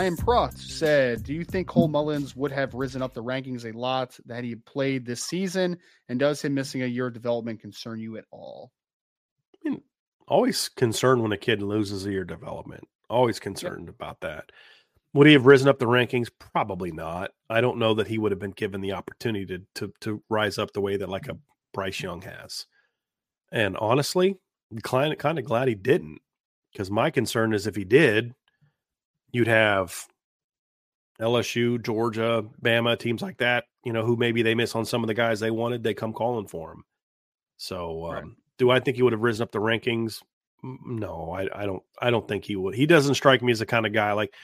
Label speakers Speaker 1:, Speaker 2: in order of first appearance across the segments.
Speaker 1: Ryan Proth said, Do you think Cole Mullins would have risen up the rankings a lot that he played this season? And does him missing a year of development concern you at all?
Speaker 2: I mean, always concerned when a kid loses a year of development. Always concerned yep. about that. Would he have risen up the rankings? Probably not. I don't know that he would have been given the opportunity to to, to rise up the way that like a Bryce Young has. And honestly, kind of, kind of glad he didn't. Because my concern is if he did, you'd have LSU, Georgia, Bama, teams like that, you know, who maybe they miss on some of the guys they wanted, they come calling for him. So, um, right. do I think he would have risen up the rankings? No, I, I don't. I don't think he would. He doesn't strike me as the kind of guy like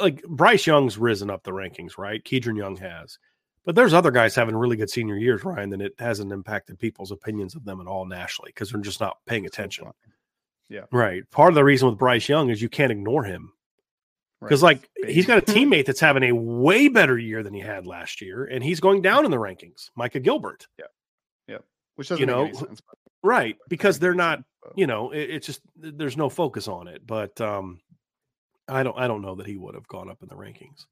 Speaker 2: like Bryce Young's risen up the rankings, right? Kedren Young has, but there's other guys having really good senior years, Ryan, and it hasn't impacted people's opinions of them at all nationally because they're just not paying attention.
Speaker 1: Yeah,
Speaker 2: right. Part of the reason with Bryce Young is you can't ignore him because right. like he's got a teammate that's having a way better year than he had last year, and he's going down in the rankings. Micah Gilbert.
Speaker 1: Yeah, yeah. Which doesn't
Speaker 2: you know,
Speaker 1: sense,
Speaker 2: right? Because they're not. You know, it, it's just there's no focus on it. But um, I don't. I don't know that he would have gone up in the rankings.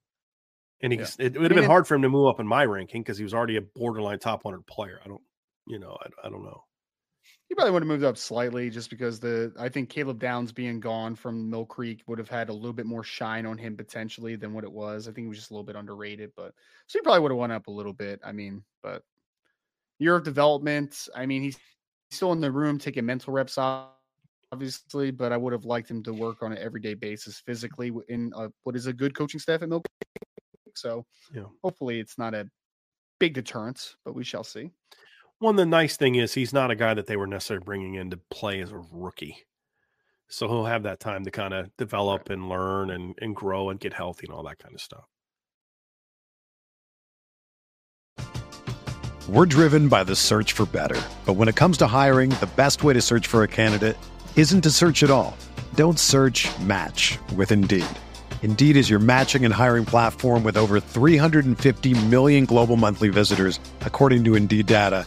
Speaker 2: And he, yeah. it, would have been hard for him to move up in my ranking because he was already a borderline top 100 player. I don't, you know, I, I don't know.
Speaker 1: He probably would have moved up slightly just because the I think Caleb Downs being gone from Mill Creek would have had a little bit more shine on him potentially than what it was. I think he was just a little bit underrated, but so he probably would have went up a little bit. I mean, but year of development. I mean, he's still in the room taking mental reps obviously, but I would have liked him to work on an everyday basis physically in a, what is a good coaching staff at Mill Creek. So yeah. hopefully it's not a big deterrence, but we shall see.
Speaker 2: One, the nice thing is he's not a guy that they were necessarily bringing in to play as a rookie. So he'll have that time to kind of develop and learn and, and grow and get healthy and all that kind of stuff.
Speaker 3: We're driven by the search for better. But when it comes to hiring, the best way to search for a candidate isn't to search at all. Don't search match with Indeed. Indeed is your matching and hiring platform with over 350 million global monthly visitors, according to Indeed data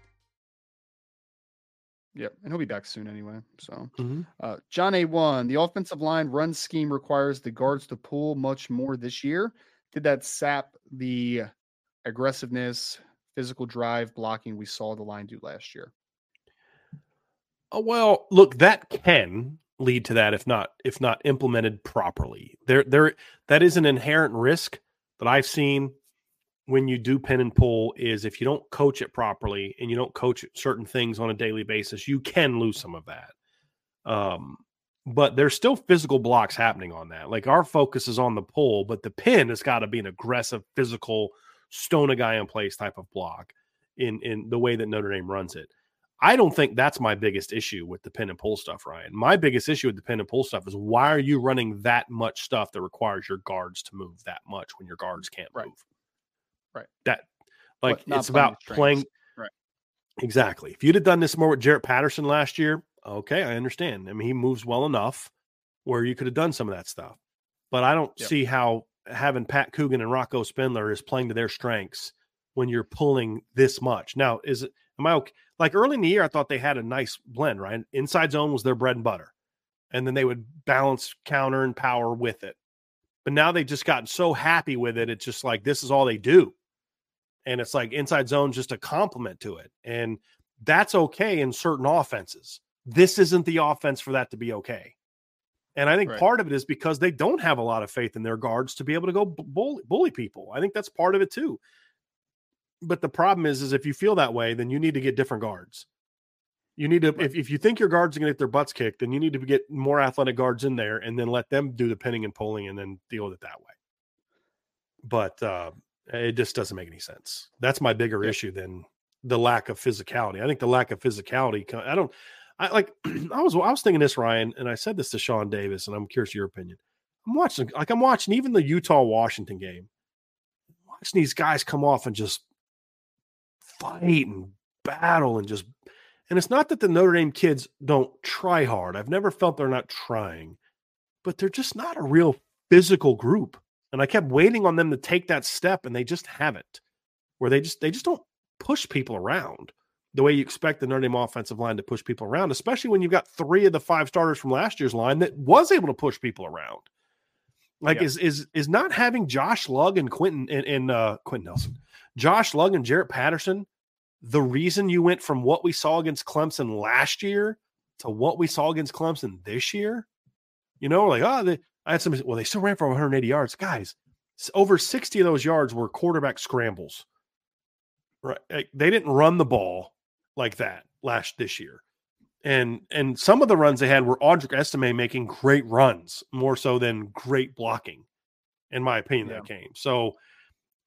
Speaker 1: Yep, and he'll be back soon anyway. So,
Speaker 2: Mhm.
Speaker 1: uh, John A. One, the offensive line run scheme requires the guards to pull much more this year. Did that sap the aggressiveness, physical drive, blocking we saw the line do last year?
Speaker 2: Oh, well, look, that can lead to that if not if not implemented properly. There there that is an inherent risk that I've seen when you do pin and pull is if you don't coach it properly and you don't coach certain things on a daily basis, you can lose some of that. Um but there's still physical blocks happening on that. Like our focus is on the pull, but the pin has got to be an aggressive, physical, stone a guy in place type of block in in the way that Notre Dame runs it. I don't think that's my biggest issue with the pin and pull stuff, Ryan. My biggest issue with the pin and pull stuff is why are you running that much stuff that requires your guards to move that much when your guards can't
Speaker 1: Right.
Speaker 2: move?
Speaker 1: Right.
Speaker 2: That like it's about playing
Speaker 1: Right.
Speaker 2: exactly. If you'd have done this more with Jarrett Patterson last year, okay, I understand. I mean, he moves well enough where you could have done some of that stuff. But I don't
Speaker 1: Yep.
Speaker 2: see how having Pat Coogan and Rocco Spindler is playing to their strengths when you're pulling this much. Now, is it am I okay? Like early in the year, I thought they had a nice blend, right? Inside zone was their bread and butter. And then they would balance counter and power with it. But now they've just gotten so happy with it. It's just like this is all they do. And it's like inside zone just a complement to it. And that's okay in certain offenses. This isn't the offense for that to be okay. And I think
Speaker 1: Right.
Speaker 2: part of it is because they don't have a lot of faith in their guards to be able to go bully, bully people. I think that's part of it too. But the problem is, is if you feel that way, then you need to get different guards. You need to, if, if you think your guards are going to get their butts kicked, then you need to get more athletic guards in there and then let them do the pinning and pulling and then deal with it that way. But uh, it just doesn't make any sense. That's my bigger
Speaker 1: Yeah.
Speaker 2: issue than the lack of physicality. I think the lack of physicality, I don't, I like, I was, I was thinking this, Ryan, and I said this to Sean Davis, and I'm curious your opinion. I'm watching, like, I'm watching even the Utah Washington game, watching these guys come off and just fight and battle and just, and it's not that the Notre Dame kids don't try hard. I've never felt they're not trying, but they're just not a real physical group. And I kept waiting on them to take that step, and they just haven't. Where they just they just don't push people around the way you expect the Notre Dame offensive line to push people around, especially when you've got three of the five starters from last year's line that was able to push people around. Like
Speaker 1: Yeah.
Speaker 2: is is is not having Josh Lugg and Quenton and, and uh Quenton Nelson, Josh Lugg and Jarrett Patterson, the reason you went from what we saw against Clemson last year to what we saw against Clemson this year. You know, like oh, they, I had some. Well, they still ran for 180 yards, guys. Over 60 of those yards were quarterback scrambles. Right, like, they didn't run the ball like that last this year, and and some of the runs they had were Audric Estime making great runs, more so than great blocking, in my opinion. That game so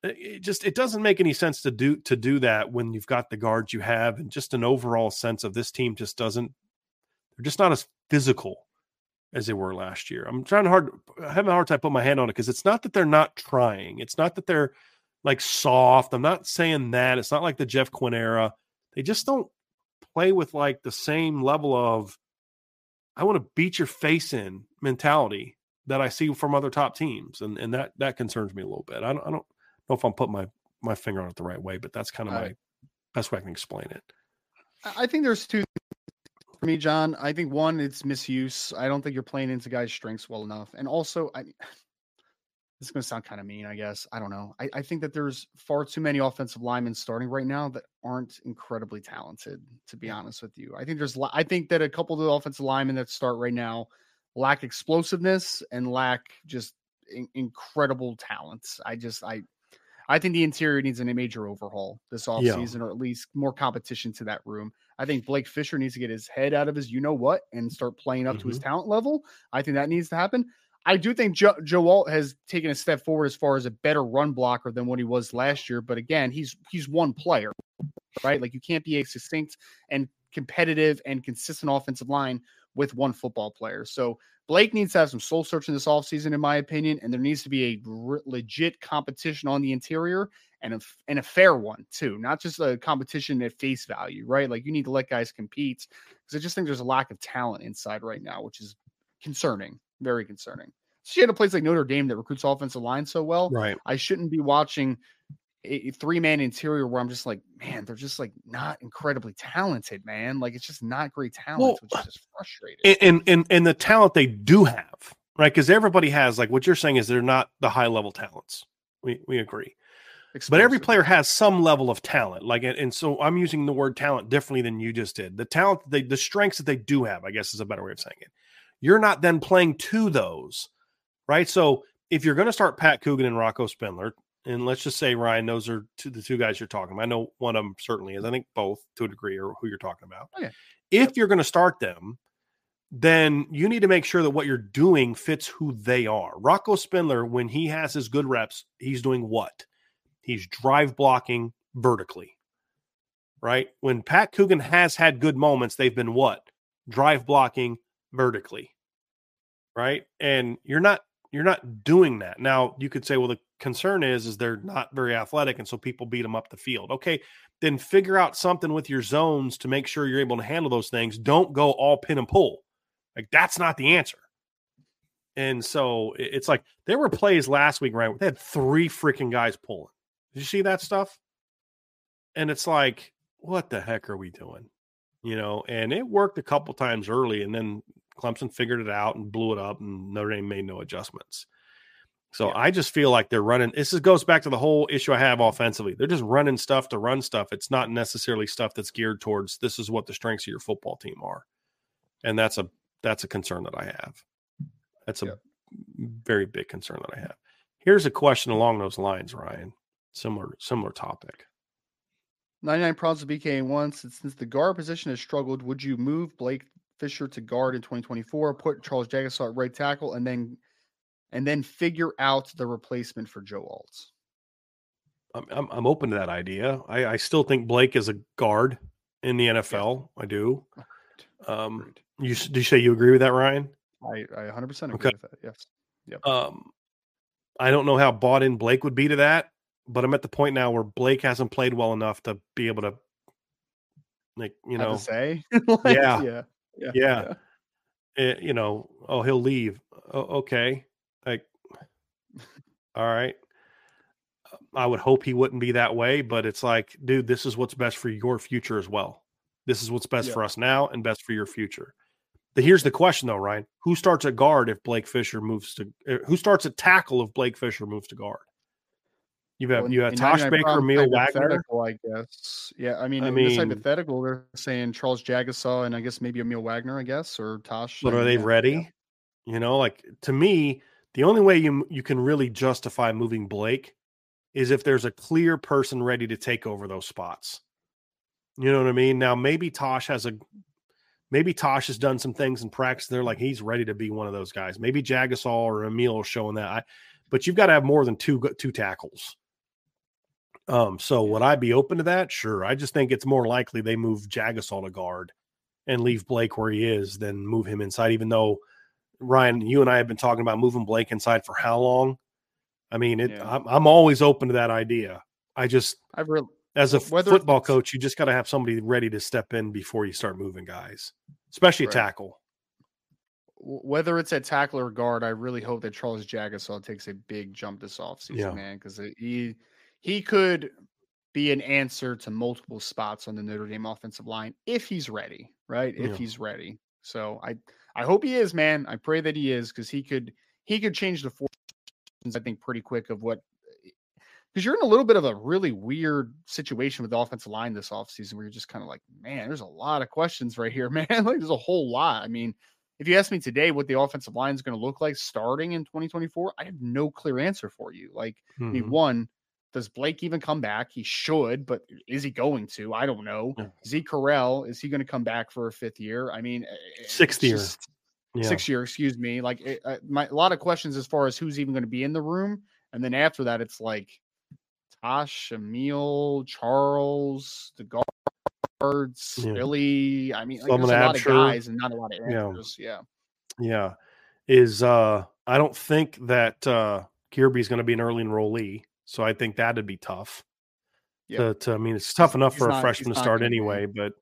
Speaker 2: it it just it doesn't make any sense to do to do that when you've got the guards you have and just an overall sense of this team just doesn't they're just not as physical as they were last year. I'm trying hard having a hard time putting my hand on it because it's not that they're not trying. It's not that they're like soft. I'm not saying that. It's not like the Jeff Quinn era. They just don't play with like the same level of I want to beat your face in mentality that I see from other top teams. And and that that concerns me a little bit. I don't I don't know if I'm putting my my finger on it the right way, but that's kind of
Speaker 1: Uh,
Speaker 2: my best way I can explain it.
Speaker 1: I I think there's two for me, John. I think one, it's misuse. I don't think you're playing into guys' strengths well enough, and also, I this is going to sound kind of mean, I guess. I don't know. I, I, think that there's far too many offensive linemen starting right now that aren't incredibly talented, to be honest with you. I think there's, I think that a couple of the offensive linemen that start right now lack explosiveness and lack just in, incredible talents. I just, I, I think the interior needs a major overhaul this offseason, yeah. or at least more competition to that room. I think Blake Fisher needs to get his head out of his you know what and start playing up mm-hmm. to his mm-hmm. talent level. I think that needs to happen. I do think Joe, Joe Alt has taken a step forward as far as a better run blocker than what he was last year. But again, he's he's one player, right? Like you can't be a succinct and competitive and consistent offensive line with one football player. So Blake needs to have some soul searching this offseason, in my opinion, and there needs to be a r- legit competition on the interior and a, and a fair one too, not just a competition at face value, right? Like you need to let guys compete because I just think there's a lack of talent inside right now, which is concerning very concerning. She had a place like Notre Dame that recruits offensive line so well.
Speaker 2: Right.
Speaker 1: I shouldn't be watching a three man interior where I'm just like, man, they're just like not incredibly talented, man. Like it's just not great talent, well, which is uh, just frustrating.
Speaker 2: And, and and the talent they do have, right? Because everybody has like what you're saying is they're not the high level talents. We we agree. Explosive. But every player has some level of talent. Like and, and so I'm using the word talent differently than you just did. The talent they the strengths that they do have, I guess is a better way of saying it you're not then playing to those, right? So if you're going to start Pat Coogan and Rocco Spindler, and let's just say Ryan, those are two, the two guys you're talking about. I know one of them certainly is. I think both to a degree are who you're talking about. Okay. If you're going to start them, then you need to make sure that what you're doing fits who they are. Rocco Spindler, when he has his good reps, he's doing what? He's drive blocking vertically, right? When Pat Coogan has had good moments, they've been what? Drive blocking vertically right? And you're not you're not doing that. Now, you could say well the concern is is they're not very athletic and so people beat them up the field. Okay, then figure out something with your zones to make sure you're able to handle those things. Don't go all pin and pull. Like that's not the answer. And so it's like there were plays last week, right? They had three freaking guys pulling. Did you see that stuff? And it's like, what the heck are we doing? You know, and it worked a couple times early, and then Clemson figured it out and blew it up, and Notre Dame made no adjustments. So yeah. I just feel like they're running. This is, goes back to the whole issue I have offensively. They're just running stuff to run stuff. It's not necessarily stuff that's geared towards this is what the strengths of your football team are, and that's a that's a concern that I have. That's a yeah. very big concern that I have. Here's a question along those lines, Ryan. Similar similar topic.
Speaker 1: 99 problems of BK once since the guard position has struggled, would you move Blake Fisher to guard in 2024, put Charles Jagusah at right tackle, and then and then figure out the replacement for Joe Alt.
Speaker 2: I'm, I'm, I'm open to that idea. I, I still think Blake is a guard in the NFL. I do. Um, you do you say you agree with that, Ryan?
Speaker 1: I, I 100% agree okay. with that. Yes.
Speaker 2: Yep. Um, I don't know how bought in Blake would be to that, but I'm at the point now where Blake hasn't played well enough to be able to, like, you know,
Speaker 1: say,
Speaker 2: like, yeah, yeah, yeah. yeah. It, you know, oh, he'll leave. Oh, okay. Like, all right. I would hope he wouldn't be that way, but it's like, dude, this is what's best for your future as well. This is what's best yeah. for us now and best for your future. The, here's the question though, Ryan: Who starts at guard if Blake Fisher moves to? Eh, who starts at tackle if Blake Fisher moves to guard? You have well, you have Tosh Baker, Aamil Wagner.
Speaker 1: I guess. Yeah, I mean, I mean, this hypothetical, they're saying Charles Jagusah and I guess maybe Aamil Wagner, I guess, or Tosh.
Speaker 2: But are they ready? Yeah. You know, like to me, the only way you you can really justify moving Blake is if there's a clear person ready to take over those spots. You know what I mean? Now maybe Tosh has a maybe Tosh has done some things in practice. They're like he's ready to be one of those guys. Maybe Jagusah or Aamil showing that. I, but you've got to have more than two two tackles. Um, so would I be open to that? Sure. I just think it's more likely they move Jagusah to guard and leave Blake where he is than move him inside, even though Ryan, you and I have been talking about moving Blake inside for how long? I mean, it, yeah. I'm, I'm, always open to that idea. I just, I've really, as a football coach, you just got to have somebody ready to step in before you start moving guys, especially right. tackle.
Speaker 1: Whether it's at tackle or guard, I really hope that Charles Jagusah takes a big jump this offseason, yeah. man, because he he could be an answer to multiple spots on the Notre Dame offensive line if he's ready, right? If yeah. he's ready. So I I hope he is, man. I pray that he is because he could he could change the force I think pretty quick of what because you're in a little bit of a really weird situation with the offensive line this offseason where you're just kind of like, man, there's a lot of questions right here, man. like there's a whole lot. I mean, if you ask me today what the offensive line is going to look like starting in 2024, I have no clear answer for you. Like, mm-hmm. I mean, mm-hmm. one, does Blake even come back? He should, but is he going to? I don't know. Yeah. Zeke Correll, is he going to come back for a fifth year? I mean,
Speaker 2: sixth year.
Speaker 1: Yeah. Six year, excuse me. Like it, uh, my, a lot of questions as far as who's even going to be in the room, and then after that, it's like Tosh, Aamil, Charles, the guards, yeah. Billy. I mean, like, there's a lot of guys and not a lot of answers. Yeah.
Speaker 2: yeah. Yeah. Is uh I don't think that uh Guerby's going to be an early enrollee, so I think that'd be tough. Yeah. To, to, I mean, it's tough enough he's for not, a freshman to start anyway, but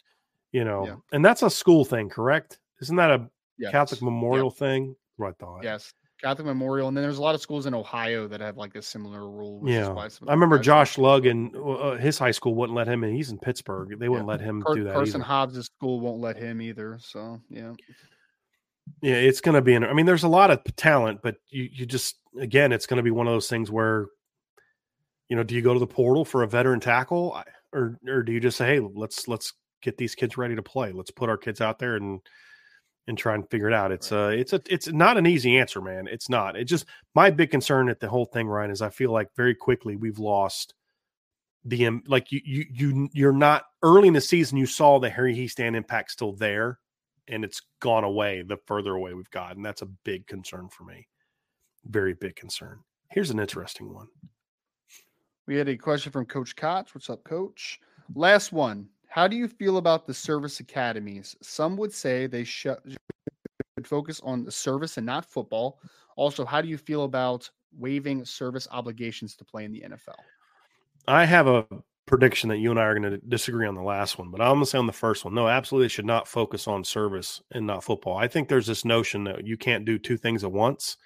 Speaker 2: you know, yeah. and that's a school thing, correct? Isn't that a yes. Catholic Memorial thing? Right thought.
Speaker 1: Yes. Catholic Memorial, and then there's a lot of schools in Ohio that have like a similar rule.
Speaker 2: yeah, I remember Josh Lugg and uh, his high school wouldn't let him in. He's in Pittsburgh. They wouldn't yeah. let him do that.
Speaker 1: Carson Hobbs' school won't let him either. So yeah,
Speaker 2: yeah, it's going to be. An, I mean, there's a lot of talent, but you you just again, it's going to be one of those things where, you know, do you go to the portal for a veteran tackle, or or do you just say, hey, let's let's get these kids ready to play. Let's put our kids out there and and try and figure it out. It's uh it's a it's not an easy answer, man. It's not. It just my big concern at the whole thing, Ryan, is I feel like very quickly we've lost the like you you you you're not early in the season you saw the Harry Hiestand impact still there and it's gone away the further away we've gotten. That's a big concern for me. Very big concern. Here's an interesting one.
Speaker 1: We had a question from Coach Koch. What's up, Coach? Last one. How do you feel about the service academies? Some would say they should focus on the service and not football. Also, how do you feel about waiving service obligations to play in the NFL?
Speaker 2: I have a prediction that you and I are going to disagree on the last one, but I'm going to say on the first one, no, absolutely should not focus on service and not football. I think there's this notion that you can't do two things at once.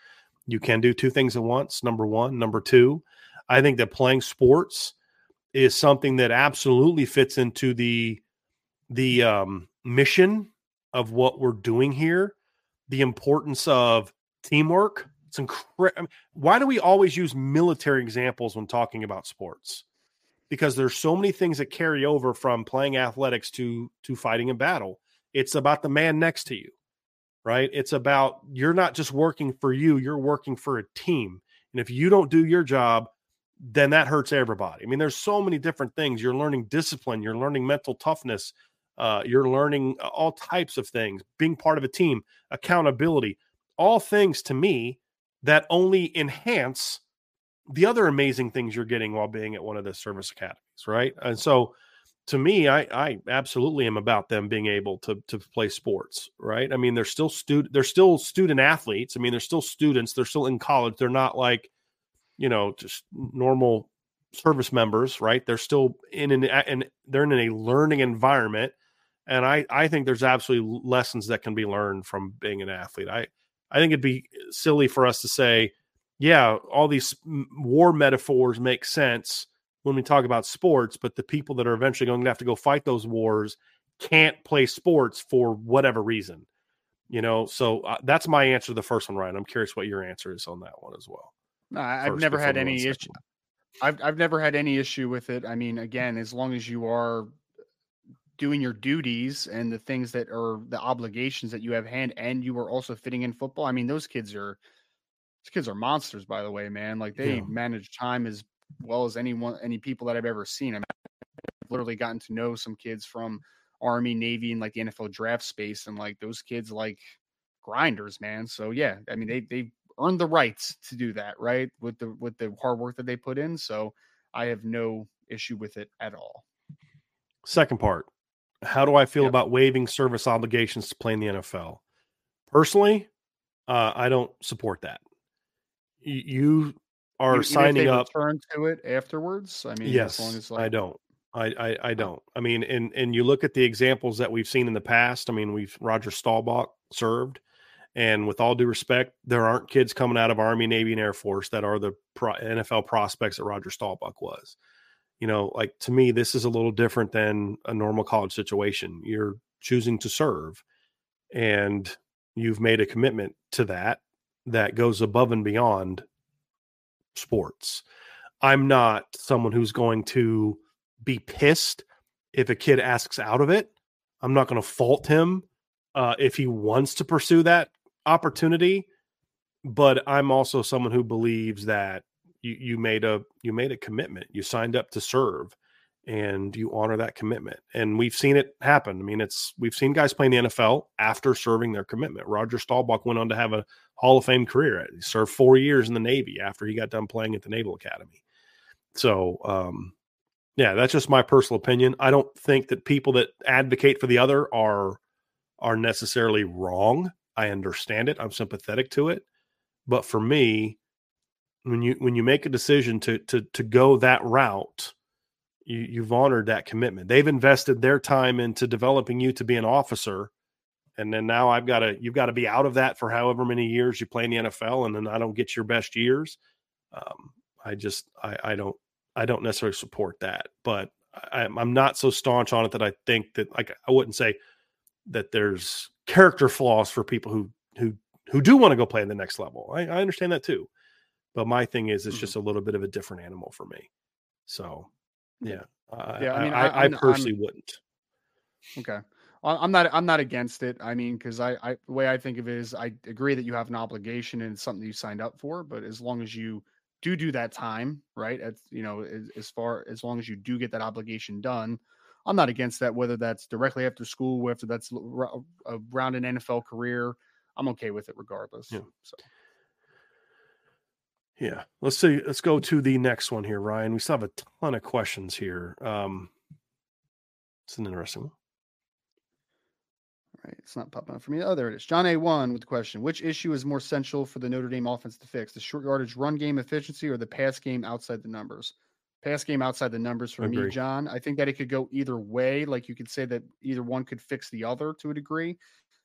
Speaker 2: You can do two things at once. Number one, number two, I think that playing sports is something that absolutely fits into the the um, mission of what we're doing here. The importance of teamwork. It's incredible. Why do we always use military examples when talking about sports? Because there's so many things that carry over from playing athletics to to fighting in battle. It's about the man next to you, right? It's about you're not just working for you, you're working for a team. And if you don't do your job, then that hurts everybody. I mean, there's so many different things. You're learning discipline, you're learning mental toughness, uh, you're learning uh, all types of things, being part of a team, accountability, all things to me that only enhance the other amazing things you're getting while being at one of the service academies, right? And so to me, I, I absolutely am about them being able to to play sports, right? I mean, they're still student, they're still student athletes. I mean, they're still students. They're still in college. They're not like you know, just normal service members, right? They're still in an and they're in a learning environment. And I, I think there's absolutely lessons that can be learned from being an athlete. I, I think it'd be silly for us to say, yeah, all these war metaphors make sense when we talk about sports, but the people that are eventually going to have to go fight those wars can't play sports for whatever reason. You know, so uh, that's my answer to the first one, Ryan. I'm curious what your answer is on that one as well.
Speaker 1: No, I've never had any issue. I've I've never had any issue with it. I mean, again, as long as you are doing your duties and the things that are the obligations that you have hand, and you are also fitting in football. I mean, those kids are those kids are monsters, by the way, man. Like they yeah. manage time as well as anyone, any people that I've ever seen. I I've literally gotten to know some kids from Army, Navy, and like the NFL draft space, and like those kids like grinders, man. So yeah, I mean they they earned the rights to do that, right? With the with the hard work that they put in. So I have no issue with it at all.
Speaker 2: Second part. How do I feel yep. about waiving service obligations to play in the NFL? Personally, uh, I don't support that. Y- you are Even signing up.
Speaker 1: Turn to it afterwards. I mean,
Speaker 2: yes, as as like... I don't. I, I, I don't. I mean, and and you look at the examples that we've seen in the past. I mean, we've Roger Staubach served. And with all due respect, there aren't kids coming out of Army, Navy, and Air Force that are the pro- NFL prospects that Roger Staubach was. You know, like to me, this is a little different than a normal college situation. You're choosing to serve, and you've made a commitment to that that goes above and beyond sports. I'm not someone who's going to be pissed if a kid asks out of it. I'm not going to fault him uh, if he wants to pursue that opportunity. But I'm also someone who believes that you, you made a you made a commitment. You signed up to serve, and you honor that commitment. And we've seen it happen. I mean, it's we've seen guys play in the NFL after serving their commitment. Roger Staubach went on to have a Hall of Fame career. He served four years in the Navy after he got done playing at the Naval Academy. So, um, yeah, that's just my personal opinion. I don't think that people that advocate for the other are are necessarily wrong. I understand it. I'm sympathetic to it. But for me, when you when you make a decision to to to go that route, you you've honored that commitment. They've invested their time into developing you to be an officer. And then now I've got to you've got to be out of that for however many years you play in the NFL, and then I don't get your best years. Um, I just I, I don't I don't necessarily support that, but I, I'm not so staunch on it that I think that like I wouldn't say that there's character flaws for people who who who do want to go play in the next level. I, I understand that too, but my thing is it's mm-hmm. just a little bit of a different animal for me. So yeah, yeah. I mean, I, I, I personally I'm, wouldn't.
Speaker 1: Okay. I'm not. I'm not against it. I mean, because I, I, the way I think of it is, I agree that you have an obligation and it's something you signed up for. But as long as you do do that time, right? At you know, as, as far as long as you do get that obligation done, I'm not against that. Whether that's directly after school, whether that's around an NFL career, I'm okay with it regardless.
Speaker 2: Yeah. So. Yeah. Let's see. Let's go to the next one here, Ryan. We still have a ton of questions here. Um, it's an interesting one.
Speaker 1: All right. It's not popping up for me. Oh, there it is. John A1 with the question Which issue is more central for the Notre Dame offense to fix? The short yardage run game efficiency or the pass game outside the numbers? Pass game outside the numbers for me, John. I think that it could go either way. Like you could say that either one could fix the other to a degree.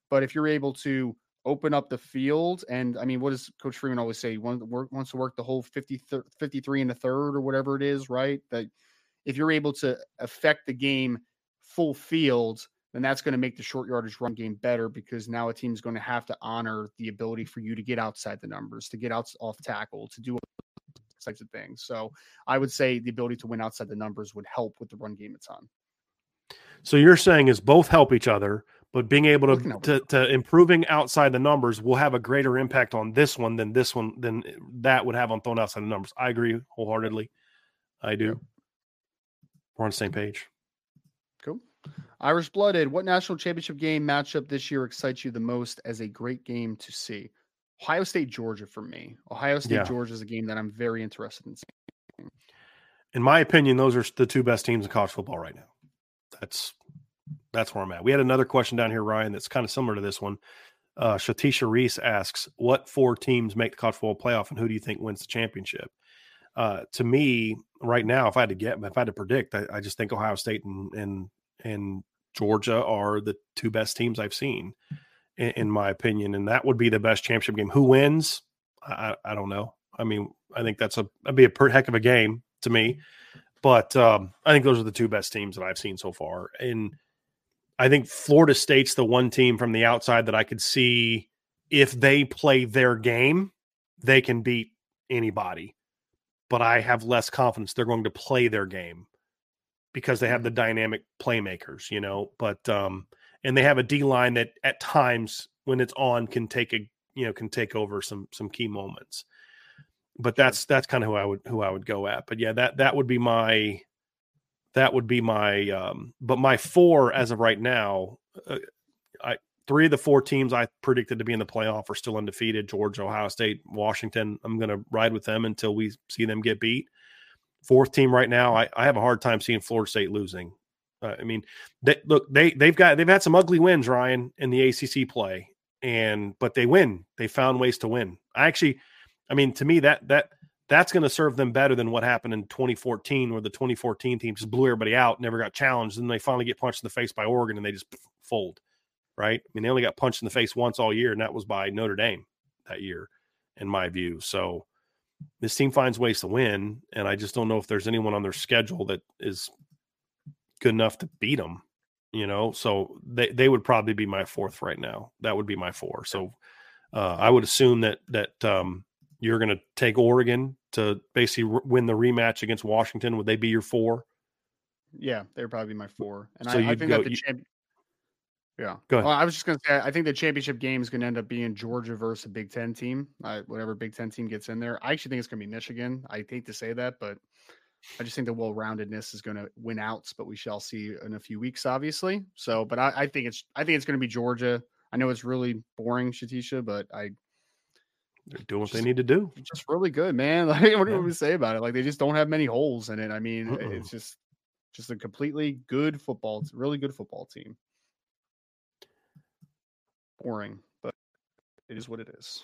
Speaker 1: But if you're able to open up the field. And I mean, what does Coach Freeman always say? He wants to work, wants to work the whole 50, 53 and a third or whatever it is, right? That if you're able to affect the game full field, then that's going to make the short yardage run game better because now a team's going to have to honor the ability for you to get outside the numbers, to get out off tackle, to do types of things. So I would say the ability to win outside the numbers would help with the run game a ton.
Speaker 2: So you're saying is both help each other, but being able to, to, to improving outside the numbers will have a greater impact on this one than this one than that would have on throwing outside the numbers. I agree wholeheartedly. I do. Yep. We're on the same page.
Speaker 1: Cool. Irish blooded. What national championship game matchup this year excites you the most as a great game to see? Ohio State, Georgia for me. Ohio State, yeah. Georgia is a game that I'm very interested in seeing.
Speaker 2: In my opinion, those are the two best teams in college football right now. That's that's where I'm at. We had another question down here, Ryan, that's kind of similar to this one. Uh, Shatisha Reese asks, "What four teams make the college football playoff, and who do you think wins the championship?" Uh, to me, right now, if I had to get, if I had to predict, I, I just think Ohio State and and and Georgia are the two best teams I've seen, in, in my opinion, and that would be the best championship game. Who wins? I, I don't know. I mean, I think that's a that'd be a per heck of a game to me, but um, I think those are the two best teams that I've seen so far, and I think Florida State's the one team from the outside that I could see if they play their game, they can beat anybody. But I have less confidence they're going to play their game because they have the dynamic playmakers, you know. But um, and they have a D line that at times when it's on can take a you know can take over some some key moments. But that's that's kind of who I would who I would go at. But yeah, that that would be my that would be my um, but my four as of right now uh, I three of the four teams I predicted to be in the playoff are still undefeated Georgia Ohio State Washington I'm going to ride with them until we see them get beat fourth team right now I, I have a hard time seeing Florida State losing uh, I mean they look they they've got they've had some ugly wins Ryan in the ACC play and but they win they found ways to win I actually I mean to me that that that's going to serve them better than what happened in 2014, where the 2014 team just blew everybody out, never got challenged, and they finally get punched in the face by Oregon and they just fold. Right? I mean, they only got punched in the face once all year, and that was by Notre Dame that year, in my view. So this team finds ways to win, and I just don't know if there's anyone on their schedule that is good enough to beat them. You know, so they they would probably be my fourth right now. That would be my four. So uh, I would assume that that um, you're going to take Oregon to basically win the rematch against Washington, would they be your four?
Speaker 1: Yeah, they'd probably be my four. And so I, I, think go, that the you, champ- yeah.
Speaker 2: Go ahead.
Speaker 1: Well, I was just going to say, I think the championship game is going to end up being Georgia versus a Big Ten team. Uh, whatever Big Ten team gets in there. I actually think it's going to be Michigan. I hate to say that, but I just think the well roundedness is going to win outs, but we shall see in a few weeks, obviously. So, but I, I think it's I think it's going to be Georgia. I know it's really boring, Shatisha, but I
Speaker 2: they're doing what they need to do.
Speaker 1: Just really good, man. Like, what do we say about it? Like they just don't have many holes in it. I mean, Uh-oh. it's just just a completely good football, really good football team. Boring, but it is what it is.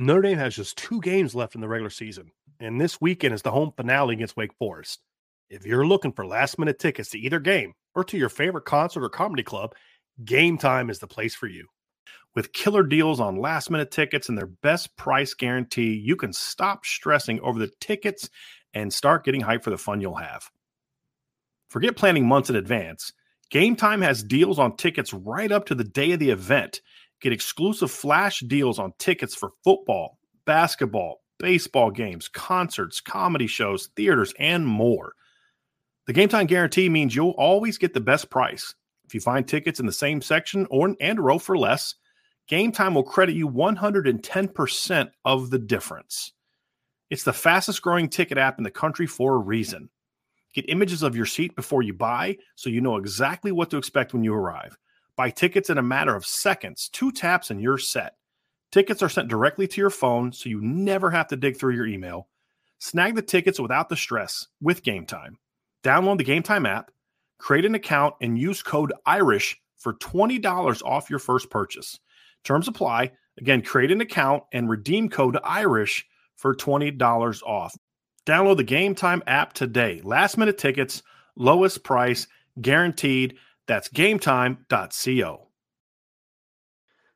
Speaker 2: Notre Dame has just two games left in the regular season, and this weekend is the home finale against Wake Forest. If you're looking for last minute tickets to either game or to your favorite concert or comedy club, Game Time is the place for you. With killer deals on last minute tickets and their best price guarantee, you can stop stressing over the tickets and start getting hyped for the fun you'll have. Forget planning months in advance. Game Time has deals on tickets right up to the day of the event Get exclusive flash deals on tickets for football, basketball, baseball games, concerts, comedy shows, theaters, and more. The game time guarantee means you'll always get the best price. If you find tickets in the same section or and row for less, Game Time will credit you 110% of the difference. It's the fastest growing ticket app in the country for a reason. Get images of your seat before you buy so you know exactly what to expect when you arrive. Buy tickets in a matter of seconds, two taps, and you're set. Tickets are sent directly to your phone, so you never have to dig through your email. Snag the tickets without the stress with Game Time. Download the Game Time app, create an account, and use code IRISH for $20 off your first purchase. Terms apply. Again, create an account and redeem code IRISH for $20 off. Download the Game Time app today. Last minute tickets, lowest price, guaranteed that's gametime.co.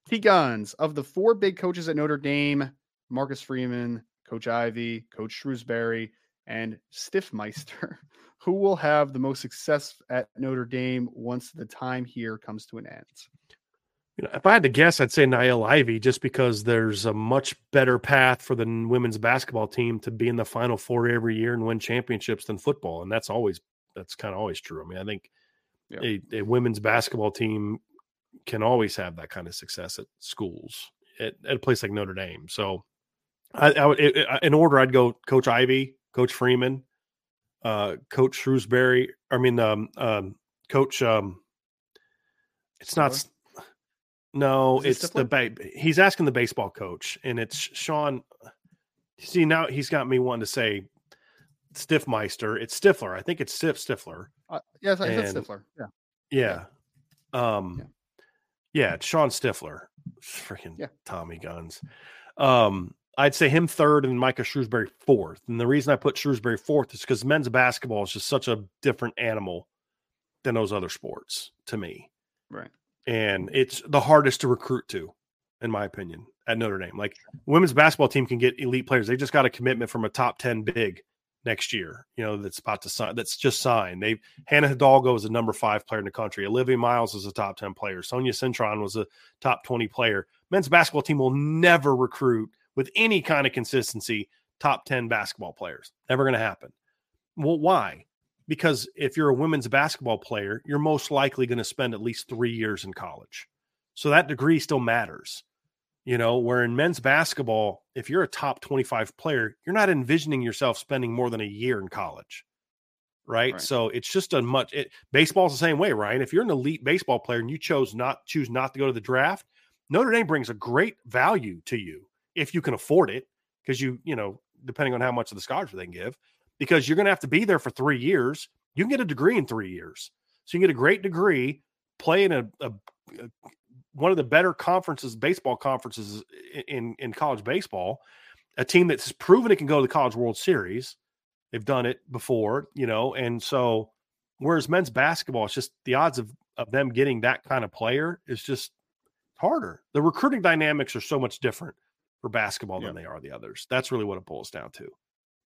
Speaker 1: T Guns, of the four big coaches at Notre Dame, Marcus Freeman, Coach Ivy, Coach Shrewsberry, and Stiffmeister, who will have the most success at Notre Dame once the time here comes to an end?
Speaker 2: You know, if I had to guess, I'd say Niele Ivy, just because there's a much better path for the women's basketball team to be in the Final Four every year and win championships than football, and that's always that's kind of always true. I mean, I think yeah. a, a women's basketball team can always have that kind of success at schools at, at a place like Notre Dame. So I, I would, it, in order, I'd go Coach Ivy, Coach Freeman, uh, Coach Shrewsberry. I mean, um, um, Coach. Um, it's not. No, it's the ba- he's asking the baseball coach, and it's Shawn. See now he's got me wanting to say Stiffmeister. It's Stiffler. I think it's Stiff Stiffler.
Speaker 1: Uh, yes, I said Stiffler. Yeah.
Speaker 2: Yeah. Um, yeah. yeah, it's Shawn Stiffler. Freaking yeah. Tommy Guns. Um, I'd say him third and Micah Shrewsberry fourth. And the reason I put Shrewsberry fourth is because men's basketball is just such a different animal than those other sports to me.
Speaker 1: Right.
Speaker 2: And it's the hardest to recruit to, in my opinion, at Notre Dame. Like women's basketball team can get elite players. They just got a commitment from a top 10 big next year. You know, that's about to sign. That's just signed. They Hannah Hidalgo is a number five player in the country. Olivia Miles is a top ten player. Sonia Citron was a top twenty player. Men's basketball team will never recruit with any kind of consistency top ten basketball players. Never going to happen. Well, why? Because if you're a women's basketball player, you're most likely going to spend at least three years in college. So that degree still matters. You know, where in men's basketball, if you're a top 25 player, you're not envisioning yourself spending more than a year in college. Right? right. So it's just a much it, baseball's the same way, Ryan. If you're an elite baseball player and you chose not choose not to go to the draft, Notre Dame brings a great value to you if you can afford it, because you, you know, depending on how much of the scholarship they can give, because you're going to have to be there for three years. You can get a degree in three years. So you can get a great degree, play in a, a, a one of the better conferences, baseball conferences in in college baseball. A team that's proven it can go to the College World Series. They've done it before, you know, and so whereas men's basketball, it's just the odds of of them getting that kind of player is just harder. The recruiting dynamics are so much different for basketball than they are the others. That's really what it boils down to.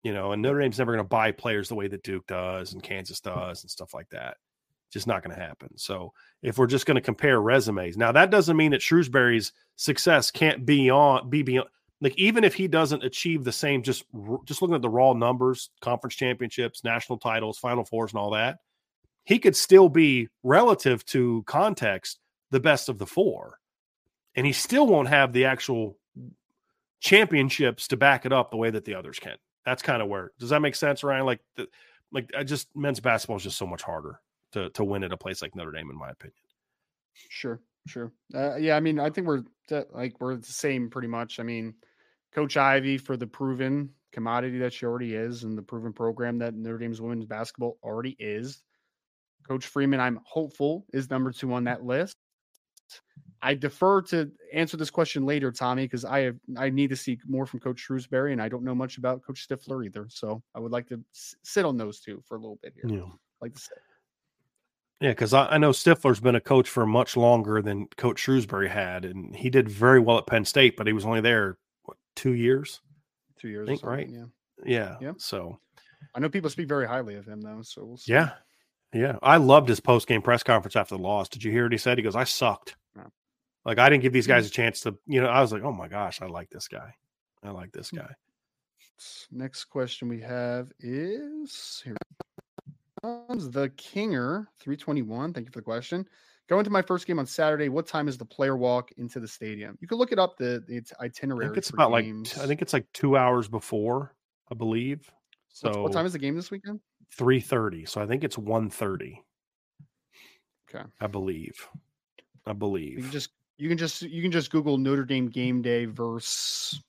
Speaker 2: You know, and Notre Dame's never going to buy players the way that Duke does and Kansas does and stuff like that. Just not going to happen. So if we're just going to compare resumes, now that doesn't mean that Shrewsberry's success can't be on be beyond. Like even if he doesn't achieve the same, just just looking at the raw numbers, conference championships, national titles, Final Fours, and all that, he could still be relative to context the best of the four, and he still won't have the actual championships to back it up the way that the others can. That's kind of where does that make sense, Ryan? Like, the, like I just men's basketball is just so much harder to to win at a place like Notre Dame, in my opinion.
Speaker 1: Sure, sure. Uh, yeah, I mean, I think we're like we're the same pretty much. I mean, Coach Ivey for the proven commodity that she already is, and the proven program that Notre Dame's women's basketball already is. Coach Freeman, I'm hopeful, is number two on that list. I defer to answer this question later, Tommy, because I have I need to see more from Coach Shrewsberry, and I don't know much about Coach Stiffler either. So I would like to s- sit on those two for a little bit here.
Speaker 2: Yeah.
Speaker 1: like to say.
Speaker 2: Yeah, because I, I, know Stiffler's been a coach for much longer than Coach Shrewsberry had, and he did very well at Penn State, but he was only there what two years?
Speaker 1: Two years,
Speaker 2: think, right?
Speaker 1: Yeah,
Speaker 2: yeah,
Speaker 1: yeah.
Speaker 2: So
Speaker 1: I know people speak very highly of him, though. So we'll
Speaker 2: yeah, yeah. I loved his post game press conference after the loss. Did you hear what he said? He goes, "I sucked." Like I didn't give these guys a chance to, you know, I was like, oh my gosh, I like this guy. I like this
Speaker 1: Hmm.
Speaker 2: guy.
Speaker 1: Next question we have is here comes the Kinger 321. Thank you for the question. Going to my first game on Saturday. What time is the player walk into the stadium? You can look it up the, the
Speaker 2: I
Speaker 1: itinerary.
Speaker 2: think it's about
Speaker 1: games.
Speaker 2: like I think it's like two hours before, I believe. So
Speaker 1: What's- what time is the game this weekend?
Speaker 2: three thirty. So I think it's 1.30,
Speaker 1: Okay.
Speaker 2: I believe. I
Speaker 1: You
Speaker 2: believe.
Speaker 1: can just you can just you can just Google Notre Dame game day versus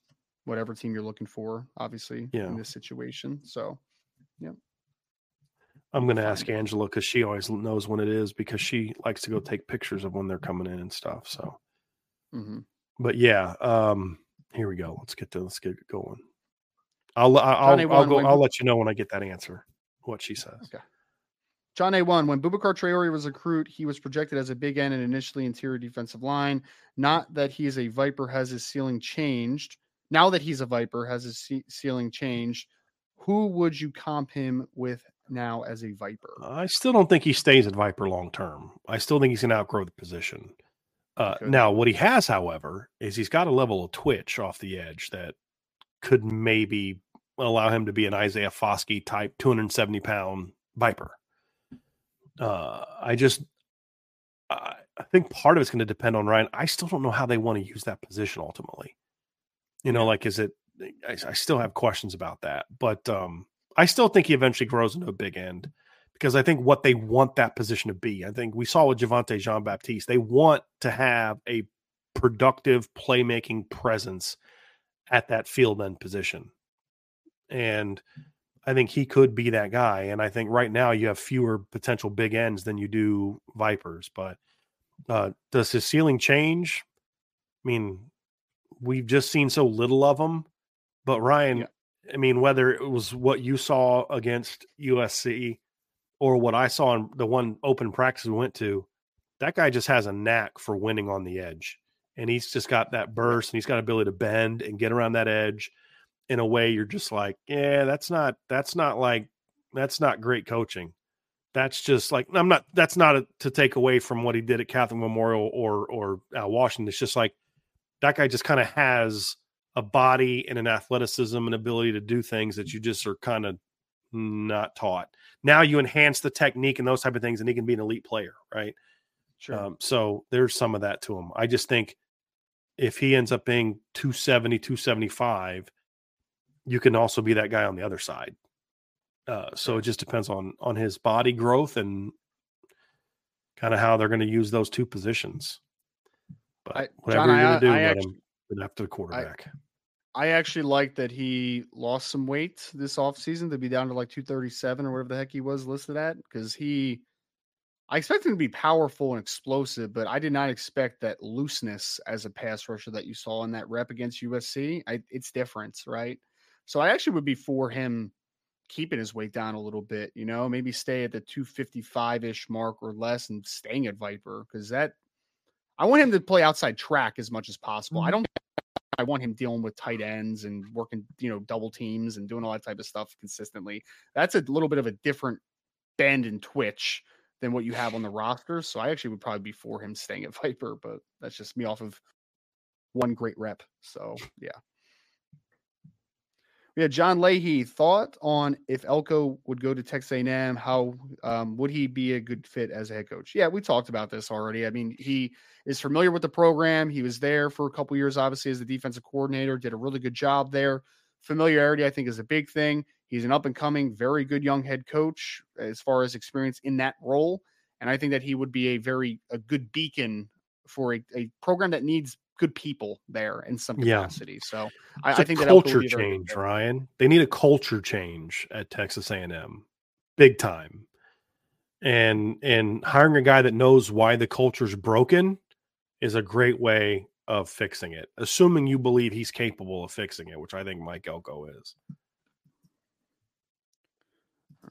Speaker 1: whatever team you're looking for, obviously,
Speaker 2: Yeah.
Speaker 1: in this situation. So
Speaker 2: I'm going to ask. Angela because she always knows when it is because she likes to go take pictures of when they're coming in and stuff. So,
Speaker 1: mhm.
Speaker 2: but yeah, um, here we go. Let's get to let's get going. I'll I'll,
Speaker 1: Johnny
Speaker 2: I'll, go. I'll let you know when I get that answer. What she says.
Speaker 1: Okay. John A1, when Boubacar Traore was a recruit, he was projected as a big end and initially interior defensive line. Not that he is a Viper, has his ceiling changed. Now that he's a Viper, has his ceiling changed. Who would you comp him with now as a Viper?
Speaker 2: I still don't think he stays at Viper long term. I still think he's going to outgrow the position. Uh,
Speaker 1: Okay.
Speaker 2: Now, what he has, however, is he's got a level of twitch off the edge that could maybe allow him to be an Isaiah Foskey type, 270 pound Viper. Uh, I just, I, I think part of it's going to depend on Ryan. I still don't know how they want to use that position ultimately. You know, like, is it, I, I still have questions about that, but um, I still think he eventually grows into a big end because I think what they want that position to be. I think we saw with Javontae Jean Baptiste, they want to have a productive playmaking presence at that field end position. And I think he could be that guy. And I think right now you have fewer potential big ends than you do Vipers. But uh, does his ceiling change? I mean, we've just seen so little of him. But Ryan,
Speaker 1: Yeah.
Speaker 2: I mean, whether it was what you saw against USC or what I saw in the one open practice we went to, that guy just has a knack for winning on the edge. And he's just got that burst and he's got ability to bend and get around that edge in a way you're just like, yeah, that's not that's not like that's not great coaching. That's just like I'm not that's not a, to take away from what he did at Catholic Memorial or or uh, Washington. It's just like that guy just kind of has a body and an athleticism and ability to do things that you just are kind of not taught. Now you enhance the technique and those type of things, and he can be an elite player, right?
Speaker 1: Sure.
Speaker 2: Um, so there's some of that to him. I just think if he ends up being 270, 275, you can also be that guy on the other side. Uh, so it just depends on on his body growth and kind of how they're going to use those two positions. But
Speaker 1: I-
Speaker 2: whatever
Speaker 1: John,
Speaker 2: you're going to do,
Speaker 1: I
Speaker 2: let
Speaker 1: actu-
Speaker 2: him after the quarterback.
Speaker 1: I actually like that he lost some weight this offseason to be down to like 237 or whatever the heck he was listed at because he I expect him to be powerful and explosive, but I did not expect that looseness as a pass rusher that you saw in that rep against USC. I, it's different, right? So I actually would be for him keeping his weight down a little bit, you know, maybe stay at the 255 ish mark or less and staying at Viper because that I want him to play outside track as much as possible. Mm-hmm. I don't I want him dealing with tight ends and working, you know, double teams and doing all that type of stuff consistently. That's a little bit of a different bend and twitch than what you have on the roster. So I actually would probably be for him staying at Viper, but that's just me off of one great rep. So yeah. We had John Leahy thought on if Elko would go to Texas A&M, how um, would he be a good fit as a head coach? Yeah, we talked about this already. I mean, he is familiar with the program. He was there for a couple years, obviously, as the defensive coordinator. Did a really good job there. Familiarity, I think, is a big thing. He's an up and coming, very good young head coach as far as experience in that role, and I think that he would be a very a good beacon for a, a program that needs good people there in some capacity. Yeah. So I, I, think
Speaker 2: culture that change, Ryan. They need a culture change at Texas A&M, big time. And and hiring a guy that knows why the culture's broken is a great way of fixing it, assuming you believe he's capable of fixing it, which I think Mike Elko is.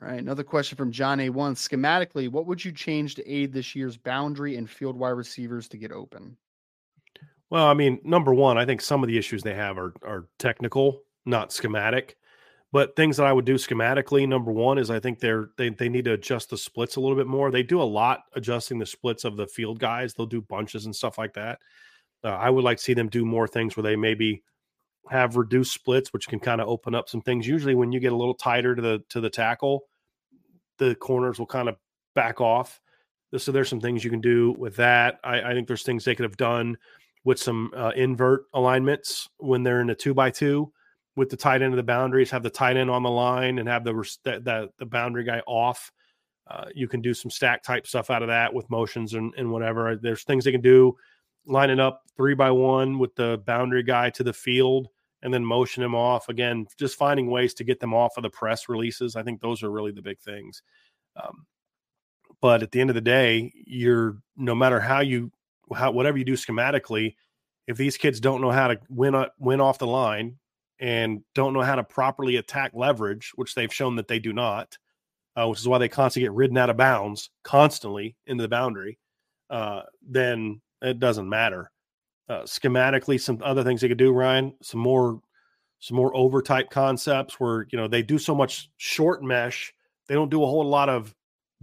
Speaker 1: All right, another question from John A1. Schematically, what would you change to aid this year's boundary and field wide receivers to get open?
Speaker 2: Well, I mean, number one, I think some of the issues they have are are technical, not schematic. But things that I would do schematically, number one is I think they're they they need to adjust the splits a little bit more. They do a lot adjusting the splits of the field guys. They'll do bunches and stuff like that. Uh, I would like to see them do more things where they maybe have reduced splits, which can kind of open up some things. Usually, when you get a little tighter to the to the tackle, the corners will kind of back off. So there's some things you can do with that. I, I think there's things they could have done with some uh, invert alignments when they're in a two by two with the tight end of the boundaries, have the tight end on the line and have the the, the boundary guy off. Uh, you can do some stack type stuff out of that with motions and, and whatever. There's things they can do lining up three by one with the boundary guy to the field and then motion him off. Again, just finding ways to get them off of the press releases. I think those are really the big things. Um, but at the end of the day, you're no matter how you how whatever you do schematically, if these kids don't know how to win win off the line and don't know how to properly attack leverage, which they've shown that they do not, uh, which is why they constantly get ridden out of bounds constantly into the boundary, uh, then it doesn't matter. Uh, schematically, some other things they could do, Ryan, some more some more over type concepts where you know they do so much short mesh, they don't do a whole lot of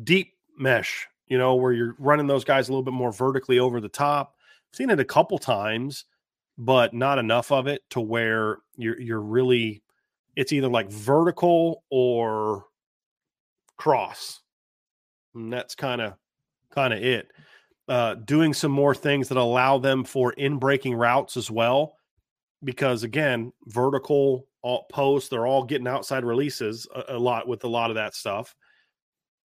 Speaker 2: deep mesh you know, where you're running those guys a little bit more vertically over the top. I've seen it a couple times, but not enough of it to where you're you're really it's either like vertical or cross. And that's kind of kind of it. Uh, doing some more things that allow them for in breaking routes as well, because again, vertical all posts, they're all getting outside releases a, a lot with a lot of that stuff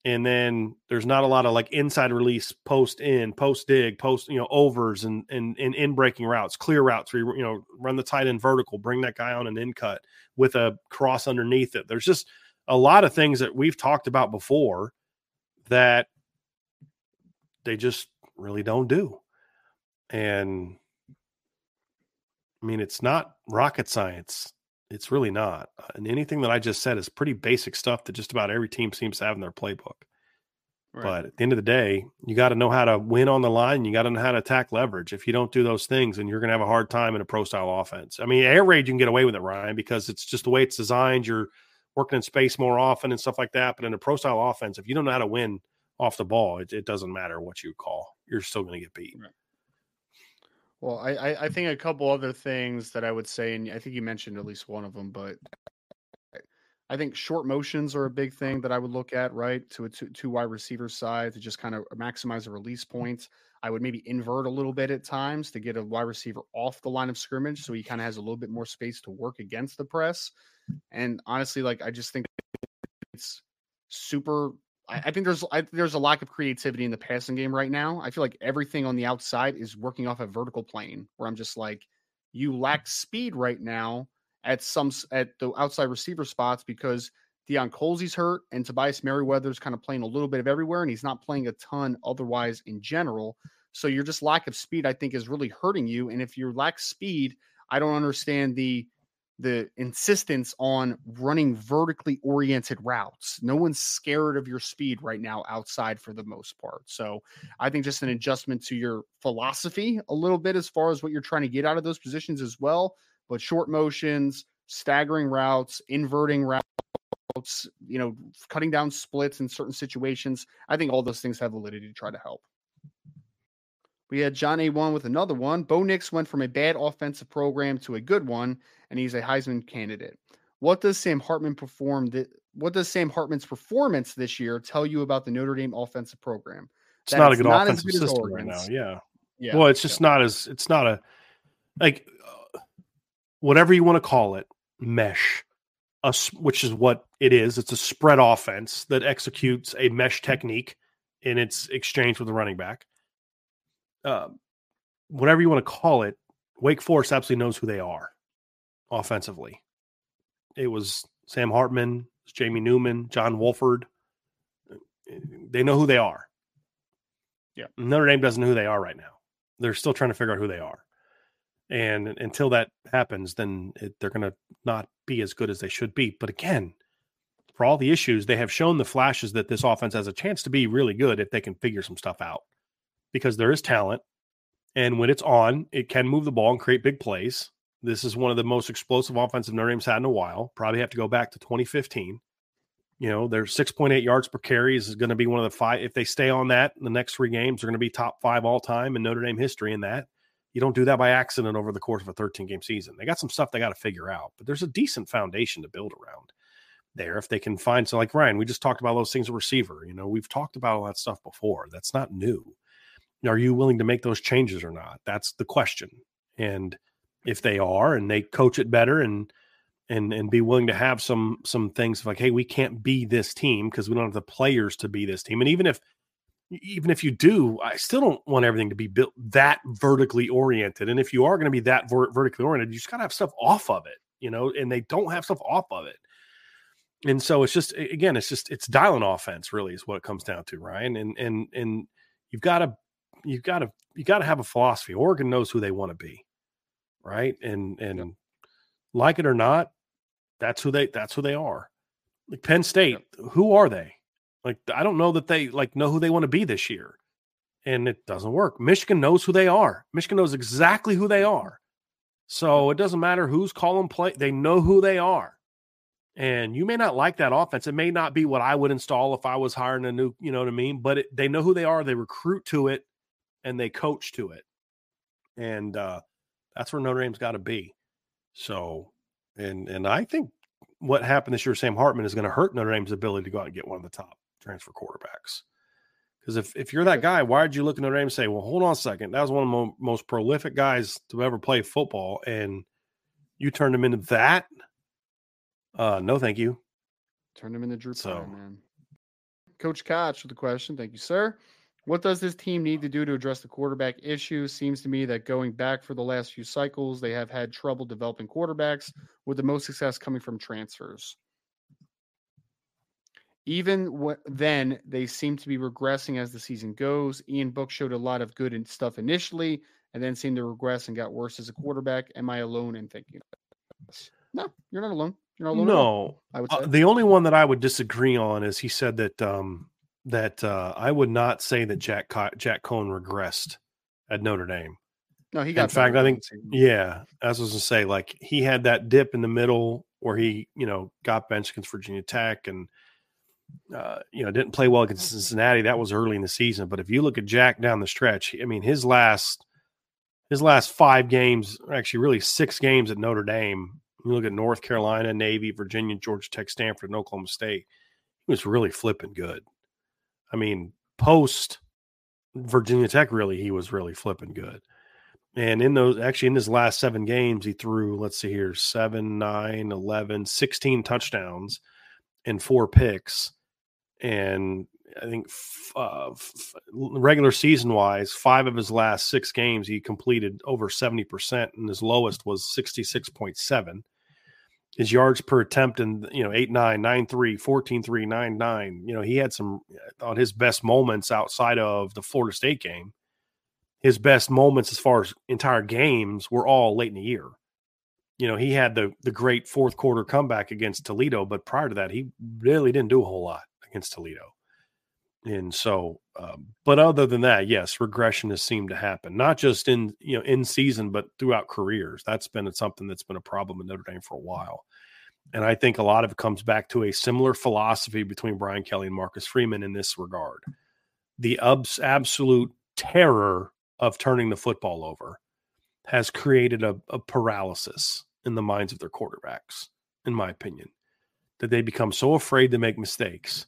Speaker 2: and then there's not a lot of like inside release, post in, post dig, post you know overs and and and in breaking routes, clear routes where you, you know run the tight end vertical, bring that guy on an in cut with a cross underneath it. There's just a lot of things that we've talked about before that they just really don't do, and I mean it's not rocket science. It's really not. Uh, and anything that I just said is pretty basic stuff that just about every team seems to have in their playbook. Right. But at the end of the day, you got to know how to win on the line. You got to know how to attack leverage. If you don't do those things, and you're going to have a hard time in a pro style offense. I mean, air raid, you can get away with it, Ryan, because it's just the way it's designed. You're working in space more often and stuff like that. But in a pro style offense, if you don't know how to win off the ball, it, it doesn't matter what you call. You're still going to get beat. Right.
Speaker 1: Well, I, I think a couple other things that I would say, and I think you mentioned at least one of them, but I think short motions are a big thing that I would look at, right? To a two, two wide receiver side to just kind of maximize the release points. I would maybe invert a little bit at times to get a wide receiver off the line of scrimmage so he kind of has a little bit more space to work against the press. And honestly, like I just think it's super I, I think there's I, there's a lack of creativity in the passing game right now. I feel like everything on the outside is working off a vertical plane where I'm just like, you lack speed right now at some at the outside receiver spots because Deion Colzie's hurt, and Tobias Merriweather's kind of playing a little bit of everywhere, and he's not playing a ton otherwise in general. So your just lack of speed, I think, is really hurting you. And if you lack speed, I don't understand the the insistence on running vertically oriented routes. No one's scared of your speed right now outside for the most part. So I think just an adjustment to your philosophy a little bit as far as what you're trying to get out of those positions as well. But short motions, staggering routes, inverting routes, you know, cutting down splits in certain situations. I think all those things have validity to try to help. We had John A1 with another one. Bo Nix went from a bad offensive program to a good one, and he's a Heisman candidate. What does Sam Hartman perform? Th- what does Sam Hartman's performance this year tell you about the Notre Dame offensive program?
Speaker 2: It's that not a good not offensive good system right now. Yeah. Yeah. Well, it's just yeah. not as it's not a like uh, whatever you want to call it, mesh, a, which is what it is. It's a spread offense that executes a mesh technique in its exchange with the running back. Uh, whatever you want to call it, Wake Forest absolutely knows who they are offensively. It was Sam Hartman, Jamie Newman, John Wolford. They know who they are.
Speaker 1: Yeah.
Speaker 2: Notre Dame doesn't know who they are right now. They're still trying to figure out who they are. And until that happens, then it, they're going to not be as good as they should be. But again, for all the issues, they have shown the flashes that this offense has a chance to be really good if they can figure some stuff out because there is talent. And when it's on, it can move the ball and create big plays. This is one of the most explosive offensive Notre Dame's had in a while. Probably have to go back to 2015. You know, their 6.8 yards per carry is going to be one of the five. If they stay on that in the next three games, they're going to be top five all time in Notre Dame history in that. You don't do that by accident over the course of a 13 game season. They got some stuff they got to figure out, but there's a decent foundation to build around there. If they can find, so like Ryan, we just talked about those things at receiver. You know, we've talked about all that stuff before. That's not new. Are you willing to make those changes or not? That's the question. And if they are and they coach it better and and and be willing to have some some things like hey we can't be this team because we don't have the players to be this team and even if even if you do i still don't want everything to be built that vertically oriented and if you are going to be that ver- vertically oriented you just got to have stuff off of it you know and they don't have stuff off of it and so it's just again it's just it's dialing offense really is what it comes down to ryan and and and you've got to you've got to you got to have a philosophy oregon knows who they want to be right? And and like it or not, that's who they that's who they are. Like Penn State, who are they? Like I don't know that they like know who they want to be this year. And it doesn't work. Michigan knows who they are. Michigan knows exactly who they mm-hmm. are. So it doesn't matter who's calling play, they know who they are. And you may not like that offense. It may not be what I would install if I was hiring a new, you know what I mean? But it, they know who they are. They recruit to it and they coach to it. And uh, that's where Notre Dame's got to be. So, and and I think what happened this year, Sam Hartman is going to hurt Notre Dame's ability to go out and get one of the top transfer quarterbacks. Because if, if you're that guy, why did you look at Notre Dame and say, well, hold on a second, that was one of the mo- most prolific guys to ever play football, and you turned him into that? Uh, no, thank you.
Speaker 1: Turned him into Drew so, man. Coach Koch with the question. Thank you, sir. What does this team need to do to address the quarterback issue? Seems to me that going back for the last few cycles, they have had trouble developing quarterbacks, with the most success coming from transfers. Even w- then, they seem to be regressing as the season goes. Ian Book showed a lot of good stuff initially, and then seemed to regress and got worse as a quarterback. Am I alone in thinking this? No, you're not alone. You're not alone.
Speaker 2: No, I would uh, say. Uh, the only one that I would disagree on is he said that um, that uh, I would not say that Jack Co- Jack Coan regressed at Notre Dame.
Speaker 1: No, he got.
Speaker 2: In fact, I think yeah, as I was to say, like he had that dip in the middle where he, you know, got benched against Virginia Tech and uh, you know didn't play well against Cincinnati. That was early in the season. But if you look at Jack down the stretch, I mean, his last his last five games, actually, really six games at Notre Dame. You look at North Carolina, Navy, Virginia, Georgia Tech, Stanford, and Oklahoma State. He was really flipping good. I mean, post Virginia Tech, really, he was really flipping good. And in those, actually, in his last seven games, he threw, let's see here, seven, nine, 11, 16 touchdowns and four picks. And I think uh, regular season wise, five of his last six games, he completed over 70%, and his lowest was 66.7. his yards per attempt and you know 8 9 9 3 14 3 9 9 you know he had some uh, on his best moments outside of the Florida State game his best moments as far as entire games were all late in the year. You know he had the the great fourth quarter comeback against Toledo but prior to that he really didn't do a whole lot against Toledo and so um, but other than that yes regression has seemed to happen not just in you know in season but throughout careers. That's been something that's been a problem in notre dame for a while. And i think a lot of it comes back to a similar philosophy between brian kelly and marcus freeman in this regard. The abs- absolute terror of turning the football over has created a, a paralysis in the minds of their quarterbacks in my opinion that they become so afraid to make mistakes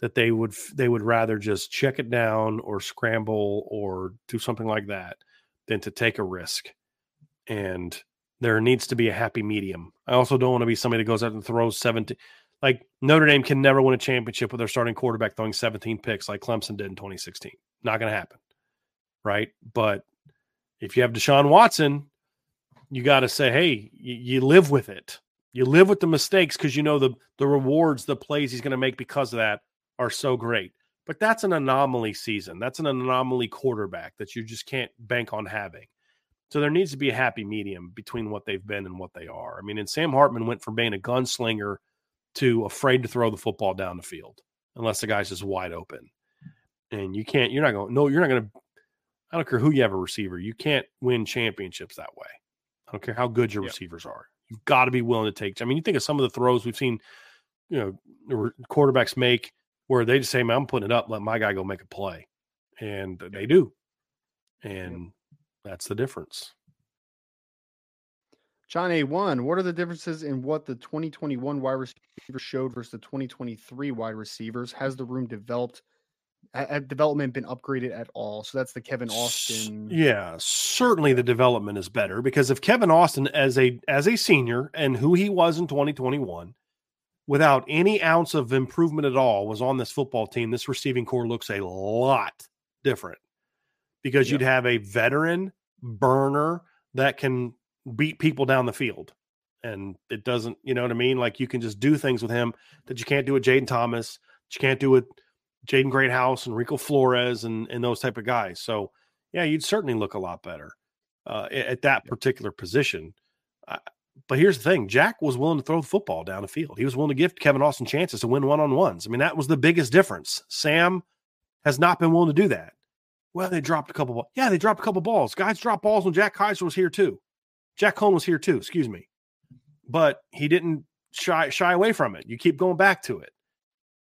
Speaker 2: that they would they would rather just check it down or scramble or do something like that than to take a risk. And there needs to be a happy medium. I also don't want to be somebody that goes out and throws 17 like Notre Dame can never win a championship with their starting quarterback throwing 17 picks like Clemson did in 2016. Not going to happen. Right? But if you have Deshaun Watson, you got to say, "Hey, you, you live with it. You live with the mistakes because you know the the rewards, the plays he's going to make because of that are so great. But that's an anomaly season. That's an anomaly quarterback that you just can't bank on having. So there needs to be a happy medium between what they've been and what they are. I mean, and Sam Hartman went from being a gunslinger to afraid to throw the football down the field unless the guy's just wide open. And you can't, you're not going, no, you're not going to, I don't care who you have a receiver. You can't win championships that way. I don't care how good your yep. receivers are. You've got to be willing to take. I mean, you think of some of the throws we've seen, you know, quarterbacks make where they just say, Man, I'm putting it up, let my guy go make a play. And they do. And that's the difference.
Speaker 1: John A1, what are the differences in what the 2021 wide receiver showed versus the 2023 wide receivers? Has the room developed? Had development been upgraded at all? So that's the Kevin Austin.
Speaker 2: Yeah, certainly the development is better because if Kevin Austin as a as a senior and who he was in 2021 without any ounce of improvement at all was on this football team, this receiving core looks a lot different because you'd have a veteran burner that can beat people down the field. And it doesn't, you know what I mean? Like you can just do things with him that you can't do with Jayden Thomas, you can't do with Jaden Greathouse and Rico Flores and, and those type of guys. So, yeah, you'd certainly look a lot better uh, at that particular position. But here's the thing Jack was willing to throw the football down the field. He was willing to give Kevin Austin chances to win one on ones. I mean, that was the biggest difference. Sam has not been willing to do that. Well, they dropped a couple balls. Yeah, they dropped a couple balls. Guys dropped balls when Jack Kiser was here too. Jack Coan was here too, excuse me. But he didn't shy shy away from it. You keep going back to it.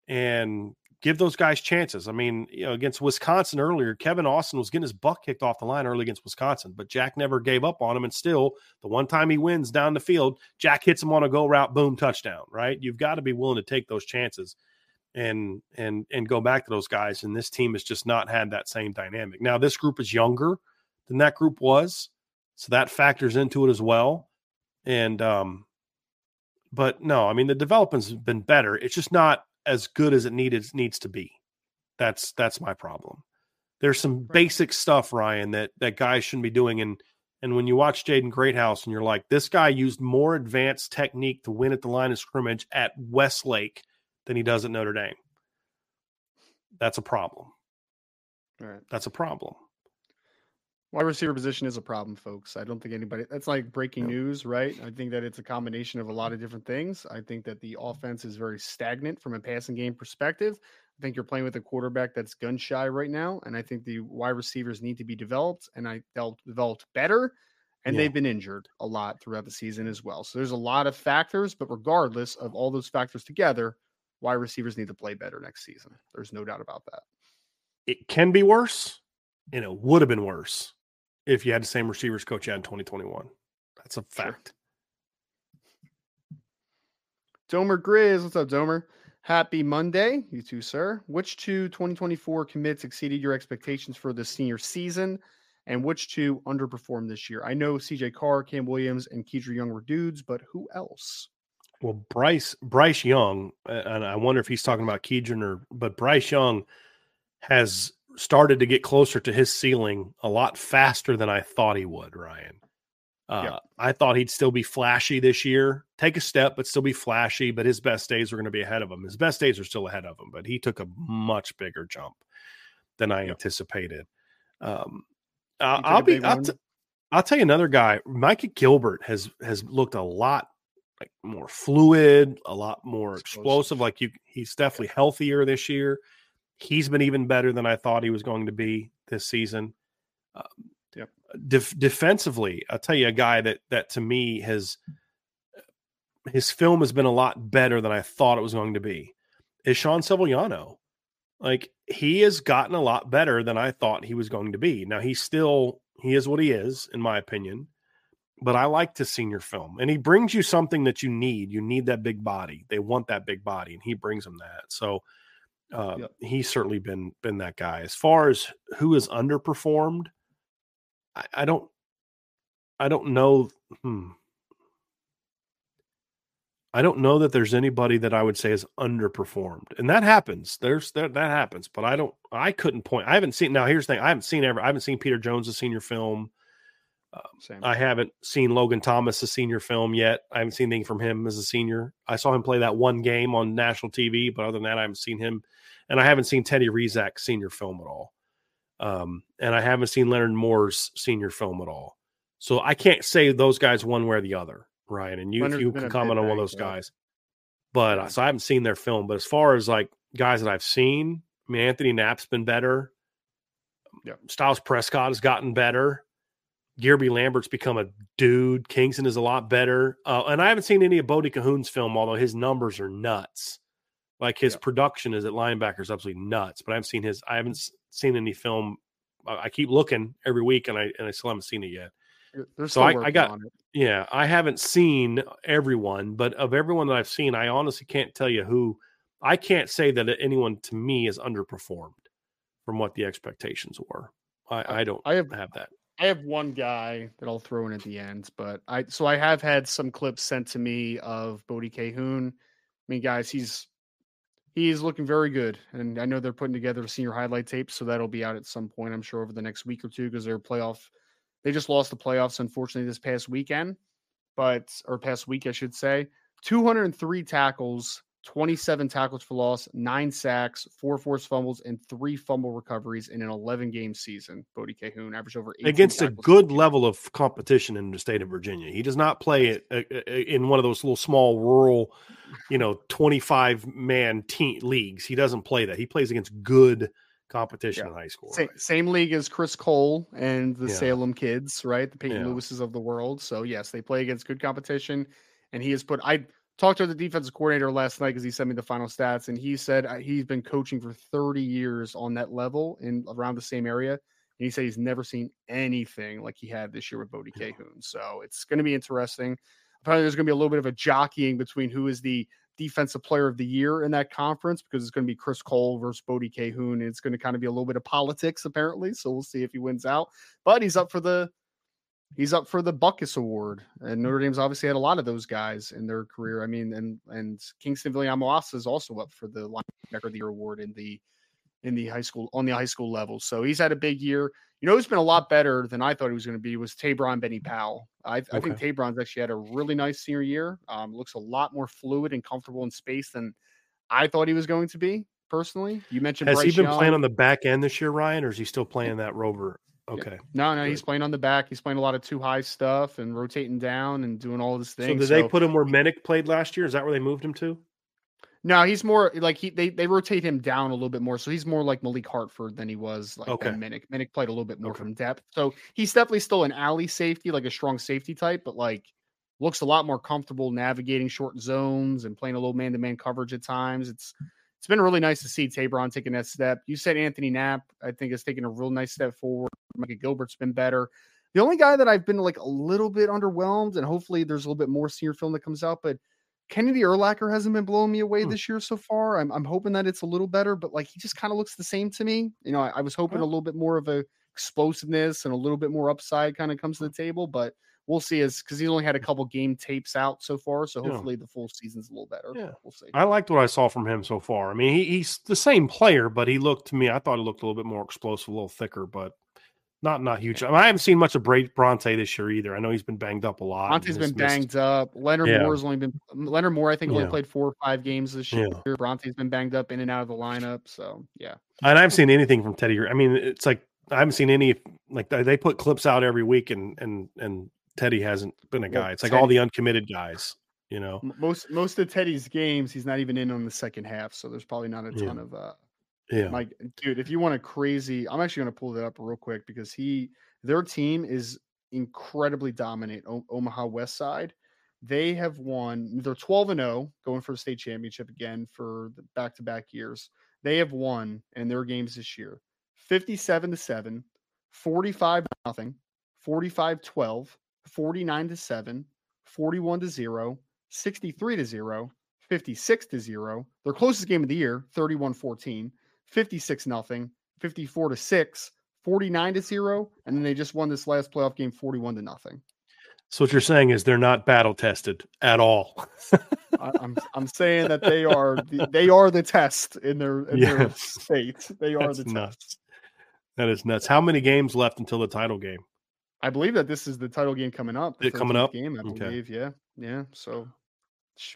Speaker 2: And give those guys chances. I mean, you know, against Wisconsin earlier, Kevin Austin was getting his butt kicked off the line early against Wisconsin, but Jack never gave up on him. And still, the one time he wins down the field, Jack hits him on a go route, boom, touchdown. Right? You've got to be willing to take those chances and and and go back to those guys. And this team has just not had that same dynamic. Now, this group is younger than that group was, so that factors into it as well. And um, but no, I mean the development's been better. It's just not as good as it needed needs to be. That's that's my problem. There's some right. basic stuff, Ryan, that that guys shouldn't be doing. And and when you watch Jaden Greathouse and you're like, this guy used more advanced technique to win at the line of scrimmage at Westlake than he does at Notre Dame. That's a problem.
Speaker 1: Right.
Speaker 2: That's a problem.
Speaker 1: Wide receiver position is a problem, folks. I don't think anybody that's like breaking news, right? I think that it's a combination of a lot of different things. I think that the offense is very stagnant from a passing game perspective. I think you're playing with a quarterback that's gun shy right now. And I think the wide receivers need to be developed and I felt developed better. And yeah. they've been injured a lot throughout the season as well. So there's a lot of factors, but regardless of all those factors together, wide receivers need to play better next season. There's no doubt about that.
Speaker 2: It can be worse, and it would have been worse if you had the same receivers coach you had in 2021. That's a fact.
Speaker 1: Sure. Domer Grizz, what's up, Domer? Happy Monday, you too, sir. Which two 2024 commits exceeded your expectations for the senior season, and which two underperformed this year? I know CJ Carr, Cam Williams, and Kedren Young were dudes, but who else?
Speaker 2: Well, Bryce Bryce Young, and I wonder if he's talking about Kedren or, but Bryce Young has started to get closer to his ceiling a lot faster than I thought he would, Ryan. Uh,
Speaker 1: Yeah.
Speaker 2: I thought he'd still be flashy this year, take a step, but still be flashy. But his best days were going to be ahead of him. His best days are still ahead of him, but he took a much bigger jump than I
Speaker 1: Yeah.
Speaker 2: anticipated. Um,
Speaker 1: He
Speaker 2: uh,
Speaker 1: took a
Speaker 2: I'll be. I'll, t- I'll tell you another guy. Micah Gilbert has has looked a lot like more fluid, a lot more
Speaker 1: Explosive.
Speaker 2: explosive. Like you, he's definitely healthier this year. He's been even better than I thought he was going to be this season. Um,
Speaker 1: Yep.
Speaker 2: def- defensively, I'll tell you a guy that that to me has his film has been a lot better than I thought it was going to be. Is Sean Sevillano? Like he has gotten a lot better than I thought he was going to be. Now he's still he is what he is, in my opinion. But I like to senior film, and he brings you something that you need. You need that big body. They want that big body, and he brings them that. So uh,
Speaker 1: Yep.
Speaker 2: he's certainly been been that guy. As far as who has underperformed, I, I don't I don't know. Hmm. I don't know that there's anybody that I would say is underperformed, and that happens. There's that that happens, but I don't. I couldn't point. I haven't seen. Now here's the thing. I haven't seen ever. I haven't seen Peter Jones' senior film.
Speaker 1: Same.
Speaker 2: I haven't seen Logan Thomas' senior film yet. I haven't seen anything from him as a senior. I saw him play that one game on national TV, but other than that, I haven't seen him. And I haven't seen Teddy Rezac's senior film at all. Um, and I haven't seen Leonard Moore's senior film at all. So I can't say those guys one way or the other, Ryan. And you, you can comment
Speaker 1: bit
Speaker 2: on one of those
Speaker 1: up.
Speaker 2: guys. But uh, so I haven't seen their film. But as far as like guys that I've seen, I mean, Anthony Knapp's been better.
Speaker 1: Yeah.
Speaker 2: Styles Prescott has gotten better. Guerby Lambert's become a dude. Kyngstonn is a lot better. Uh, and I haven't seen any of Bodie Kahoun's film, although his numbers are nuts. Like his
Speaker 1: Yeah.
Speaker 2: production is at linebacker is absolutely nuts. But I haven't seen his. I haven't seen any film. I I keep looking every week, and I and I still haven't seen it yet.
Speaker 1: They're
Speaker 2: So I- I got-
Speaker 1: on it.
Speaker 2: Yeah, I haven't seen everyone, but of everyone that I've seen, I honestly can't tell you who. I can't say that anyone to me is underperformed from what the expectations were. I, I don't
Speaker 1: I have
Speaker 2: have that.
Speaker 1: I have one guy that I'll throw in at the end, but I so I have had some clips sent to me of Bodie Kahoun. I mean, guys, he's he's looking very good, and I know they're putting together a senior highlight tape, so that'll be out at some point, I'm sure, over the next week or two, because they're playoff. They just lost the playoffs, unfortunately, this past weekend, but or past week, I should say. 203 tackles, 27 tackles for loss, nine sacks, four forced fumbles, and three fumble recoveries in an 11 game season. Bodie Kahoun averaged over 18
Speaker 2: against a good level of competition in the state of Virginia. He does not play it in one of those little small rural, you know, 25 man team leagues. He doesn't play that. He plays against good competition
Speaker 1: Yeah.
Speaker 2: in high school.
Speaker 1: Sa-
Speaker 2: right?
Speaker 1: Same league as Chris Cole and the
Speaker 2: Yeah.
Speaker 1: Salem kids, right? The Peyton
Speaker 2: Yeah.
Speaker 1: Lewises of the world. So yes, they play against good competition. And he has put. I talked to the defensive coordinator last night because he sent me the final stats, and he said uh, he's been coaching for 30 years on that level in around the same area. And he said he's never seen anything like he had this year with Bodie Kahoun. So it's going to be interesting. Apparently, there's going to be a little bit of a jockeying between who is the defensive player of the year in that conference because it's going to be Chris Cole versus Bodie Kahoun. And it's going to kind of be a little bit of politics, apparently. So we'll see if he wins out. But he's up for the he's up for the Butkus Award. And Notre Dame's obviously had a lot of those guys in their career. I mean, and and Kyngstonn Viliamu-Asa is also up for the linebacker of the year award in the in the high school on the high school level. So he's had a big year. You know, who's been a lot better than I thought he was going to be was Tabron Benny Powell. I, I think Tabron's actually had a really nice senior year. Um, looks a lot more fluid and comfortable in space than I thought he was going to be. Personally, you mentioned
Speaker 2: Has
Speaker 1: Bryce
Speaker 2: he been
Speaker 1: Young.
Speaker 2: playing on the back end this year, Ryan, or is he still playing that rover? Okay.
Speaker 1: No, no, he's playing on the back. He's playing a lot of two high stuff and rotating down and doing all this
Speaker 2: So
Speaker 1: thing.
Speaker 2: did they put him where Minnick played last year? Is that where they moved him to?
Speaker 1: No, he's more like he they, they rotate him down a little bit more. So he's more like Malik Hartford than he was like
Speaker 2: Okay.
Speaker 1: Minnick. Minnick played a little bit more
Speaker 2: Okay.
Speaker 1: from depth. So he's definitely still an alley safety, like a strong safety type, but like looks a lot more comfortable navigating short zones and playing a little man-to-man coverage at times. It's it's been really nice to see Tabron taking that step. You said Anthony Knapp, I think, has taken a real nice step forward. Micah Gilbert's been better. The only guy that I've been like a little bit underwhelmed, and hopefully there's a little bit more senior film that comes out, but Kennedy Urlacher hasn't been blowing me away
Speaker 2: Hmm.
Speaker 1: this year so far. I'm, I'm hoping that it's a little better, but like he just kind of looks the same to me. You know, I, I was hoping a little bit more of a explosiveness and a little bit more upside kind of comes to the table, but we'll see as because he's only had a couple game tapes out so far. So
Speaker 2: Yeah.
Speaker 1: hopefully the full season's a little better.
Speaker 2: Yeah.
Speaker 1: We'll see.
Speaker 2: I liked what I saw from him so far. I mean, he, he's the same player, but he looked to me. I thought he looked a little bit more explosive, a little thicker. But not not huge. I, mean, I haven't seen much of Brauntae this year either. I know he's been banged up a lot.
Speaker 1: Brauntae's been banged up. Leonard
Speaker 2: Yeah.
Speaker 1: Moore's only been Leonard Moore. I think only
Speaker 2: Yeah.
Speaker 1: played four or five games this
Speaker 2: Yeah.
Speaker 1: year. Brauntae's been banged up in and out of the lineup. So yeah,
Speaker 2: And I haven't seen anything from Teddy. I mean, it's like I haven't seen any like they put clips out every week, and and and Teddy hasn't been a
Speaker 1: Well,
Speaker 2: guy. It's like all the uncommitted guys, you know.
Speaker 1: Most most of Teddy's games, he's not even in on the second half. So there's probably not a
Speaker 2: Yeah.
Speaker 1: ton of uh
Speaker 2: Yeah,
Speaker 1: Like, dude, if you want a crazy, I'm actually going to pull that up real quick because he, their team is incredibly dominant. O- Omaha West Side, they have won. They're 12 and 0, going for the state championship again for the back-to-back years. They have won in their games this year, 57 to seven, 45 nothing, 45 12, 49 to seven, 41 to zero, 63 to zero, 56 to zero. Their closest game of the year, 31 14. 56 nothing, 54 to 6, 49 to 0, and then they just won this last playoff game 41 to nothing.
Speaker 2: So what you're saying is they're not battle tested at all.
Speaker 1: I, I'm I'm saying that they are the, they are the test in their in their state. They are
Speaker 2: That's
Speaker 1: the
Speaker 2: nuts.
Speaker 1: test.
Speaker 2: That is nuts. How many games left until the title game?
Speaker 1: I believe that this is the title game coming up.
Speaker 2: It coming up?
Speaker 1: game, I
Speaker 2: Okay.
Speaker 1: believe. Yeah, yeah. So,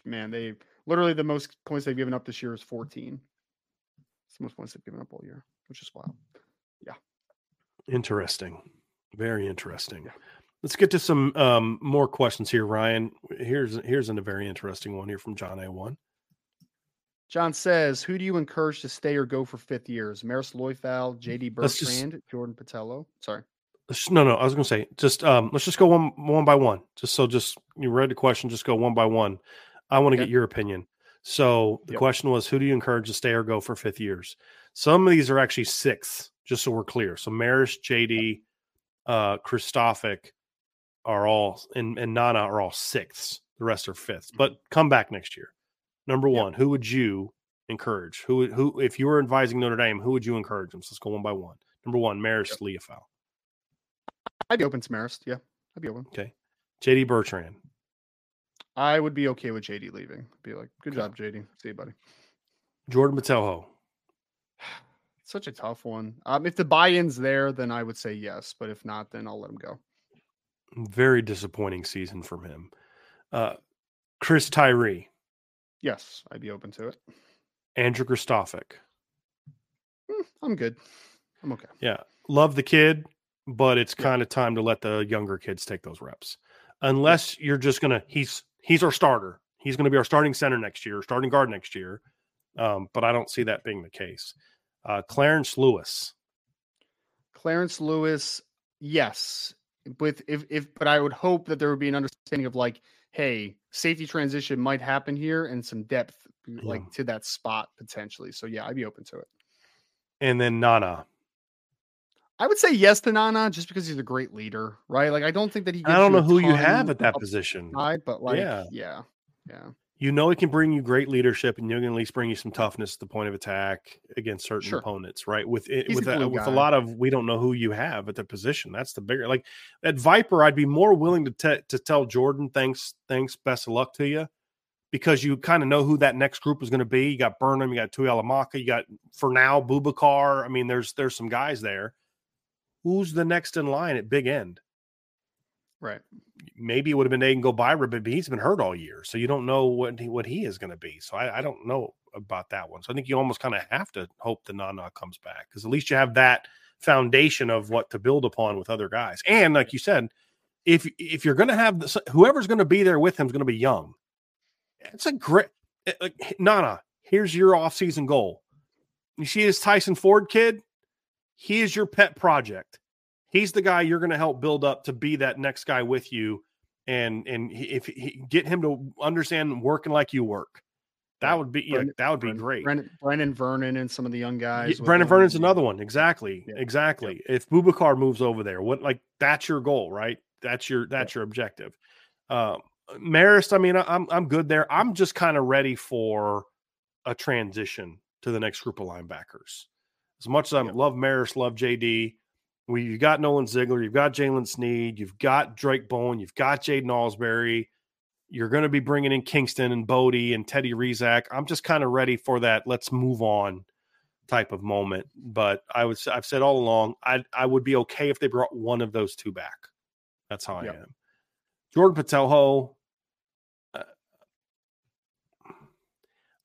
Speaker 1: man, they literally the most points they've given up this year is 14. It's the most points they've given up all year, which is wild. Yeah.
Speaker 2: Interesting. Very interesting.
Speaker 1: Yeah.
Speaker 2: Let's get to some um, more questions here, Ryan. Here's here's a very interesting one here from John A1.
Speaker 1: John says, "Who do you encourage to stay or go for fifth years? Marist Liufau, J.D.
Speaker 2: Let's just-
Speaker 1: Bertrand, Jordan Botelho. Sorry,
Speaker 2: No, no, I was going to say just um, let's just go one one by one. Just so just you read the question, just go one by one. I want to
Speaker 1: Okay.
Speaker 2: get your opinion. So the
Speaker 1: Yep.
Speaker 2: question was, who do you encourage to stay or go for fifth years? Some of these are actually sixths, just so we're clear. So Maris, JD, uh, Kristofic are all and, and Nana are all sixths. The rest are fifths. But come back next year. Number
Speaker 1: Yep.
Speaker 2: one, who would you encourage? Who would- who if you were advising Notre Dame, who would you encourage them? So let's go one by one. Number one, Marist Liufau.
Speaker 1: I'd be open to Marist. Yeah, I'd be open.
Speaker 2: Okay. JD Bertrand.
Speaker 1: I would be okay with J.D. leaving. Be like, good
Speaker 2: Okay.
Speaker 1: job, J.D. See you, buddy.
Speaker 2: Jordan Botelho.
Speaker 1: Such a tough one. Um, if the buy-in's there, then I would say yes. But if not, then I'll let him go.
Speaker 2: Very disappointing season from him. Uh, Chris Tyree.
Speaker 1: Yes, I'd be open to it.
Speaker 2: Andrew Kristofic.
Speaker 1: Hmm, I'm good. I'm okay.
Speaker 2: Yeah. Love the kid, but it's kind of time to let the younger kids take those reps. Unless you're just gonna he's he's our starter. He's gonna be our starting center next year, starting guard next year. Um, but I don't see that being the case. Uh, Clarence Lewis.
Speaker 1: Clarence Lewis, yes. With if if but I would hope that there would be an understanding of like, hey, safety transition might happen here and some depth like
Speaker 2: Yeah.
Speaker 1: to that spot potentially. So yeah, I'd be open to it.
Speaker 2: And then Nana.
Speaker 1: I would say yes to Nana just because he's a great leader, right? Like I don't think that he.
Speaker 2: I don't
Speaker 1: you
Speaker 2: know who you have at that position.
Speaker 1: upside, but like,
Speaker 2: Yeah.
Speaker 1: yeah, yeah,
Speaker 2: you know it can bring you great leadership and you can at least bring you some toughness at the point of attack against certain
Speaker 1: Sure.
Speaker 2: opponents right with it
Speaker 1: He's
Speaker 2: with a, with a lot of we don't know who you have at the position that's the bigger like at viper i'd be more willing to te- to tell jordan thanks thanks best of luck to you because you kind of know who that next group is going to be you got burnham you got Tuihalamaka you got for now Boubacar i mean there's there's some guys there who's the next in line at big end
Speaker 1: Right.
Speaker 2: maybe it would have been Aiden Gobaira, but he's been hurt all year, so you don't know what he, what he is going to be. So I, I don't know about that one. So I think you almost kind of have to hope the Nana comes back because at least you have that foundation of what to build upon with other guys. And like you said, if if you're going to have this, whoever's going to be there with him is going to be young. It's a great eh, it- like Nana. Here's your offseason goal. You see this Tyson Ford kid? He is your pet project. He's the guy you're going to help build up to be that next guy with you and and if he get him to understand working like you work. That would be yeah, that would be
Speaker 1: Brendan-
Speaker 2: great.
Speaker 1: Brennan, Brenan Vernon and some of the young guys.
Speaker 2: Yeah, Brendan Vernon's another one. Exactly.
Speaker 1: Yeah.
Speaker 2: exactly. If Boubacar moves over there what like that's your goal right? That's your that's your objective. Um Marist I mean I- I'm I'm good there. I'm just kind of ready for a transition to the next group of linebackers as much as I
Speaker 1: Yep.
Speaker 2: love Marist love JD we you've got Nolan Ziegler, you've got Jaylen Sneed, you've got Drayk Bowen, you've got Jaiden Ausberry. You're going to be bringing in Kyngstonn and Bodie and Teddy Rezac. I'm just kind of ready for that. Let's move on type of moment. But I would I've said all along I I would be okay if they brought one of those two back. That's how I yep. am. Jordan Botelho,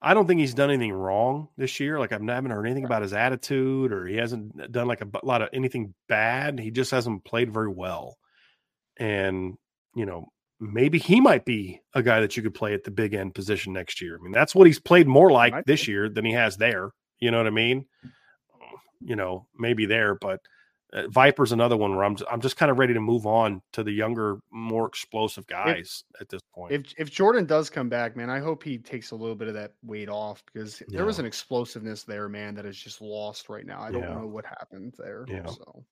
Speaker 2: I don't think he's done anything wrong this year. Like I've haven't heard anything about his attitude or he hasn't done like a lot of anything bad. He just hasn't played very well. And you know, maybe he might be a guy that you could play at the big end position next year. I mean, that's what he's played more like this year than he has there. You know what I mean? You know, maybe there, but uh, Viper's another one where I'm I'm just kind of ready to move on to the younger, more explosive guys if, at this point.
Speaker 1: If if Jordan does come back, man, I hope he takes a little bit of that weight off because yeah. there was an explosiveness there, man, that is just lost right now. I don't yeah. know what happened there. Yeah. So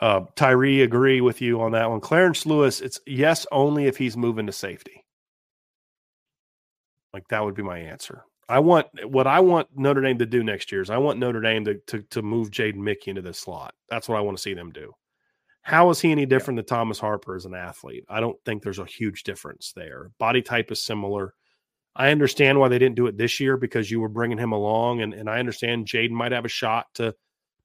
Speaker 2: uh, Tyree, agree with you on that one. Clarence Lewis, it's yes only if he's moving to safety. Like that would be my answer. I want what I want Notre Dame to do next year is I want Notre Dame to to, to move Jaden Mickey into this slot. That's what I want to see them do. How is he any different yeah. than Thomas Harper as an athlete? I don't think there's a huge difference there. Body type is similar. I understand why they didn't do it this year because you were bringing him along, and, and I understand Jaden might have a shot to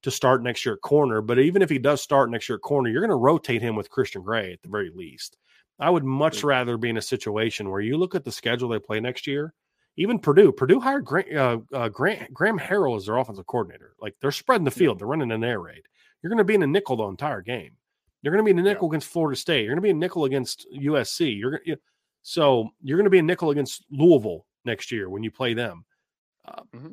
Speaker 2: to start next year at corner. But even if he does start next year at corner, you're going to rotate him with Christian Gray at the very least. I would much mm. rather be in a situation where you look at the schedule they play next year even Purdue, Purdue hired Grant, uh, uh, Grant, Graham Harrell as their offensive coordinator. Like they're spreading the field, they're running an air raid. You're going to be in a nickel the entire game. You're going to be in a nickel yeah. against Florida State. You're going to be a nickel against USC. You're you, so you're going to be a nickel against Louisville next year when you play them. Uh, mm-hmm.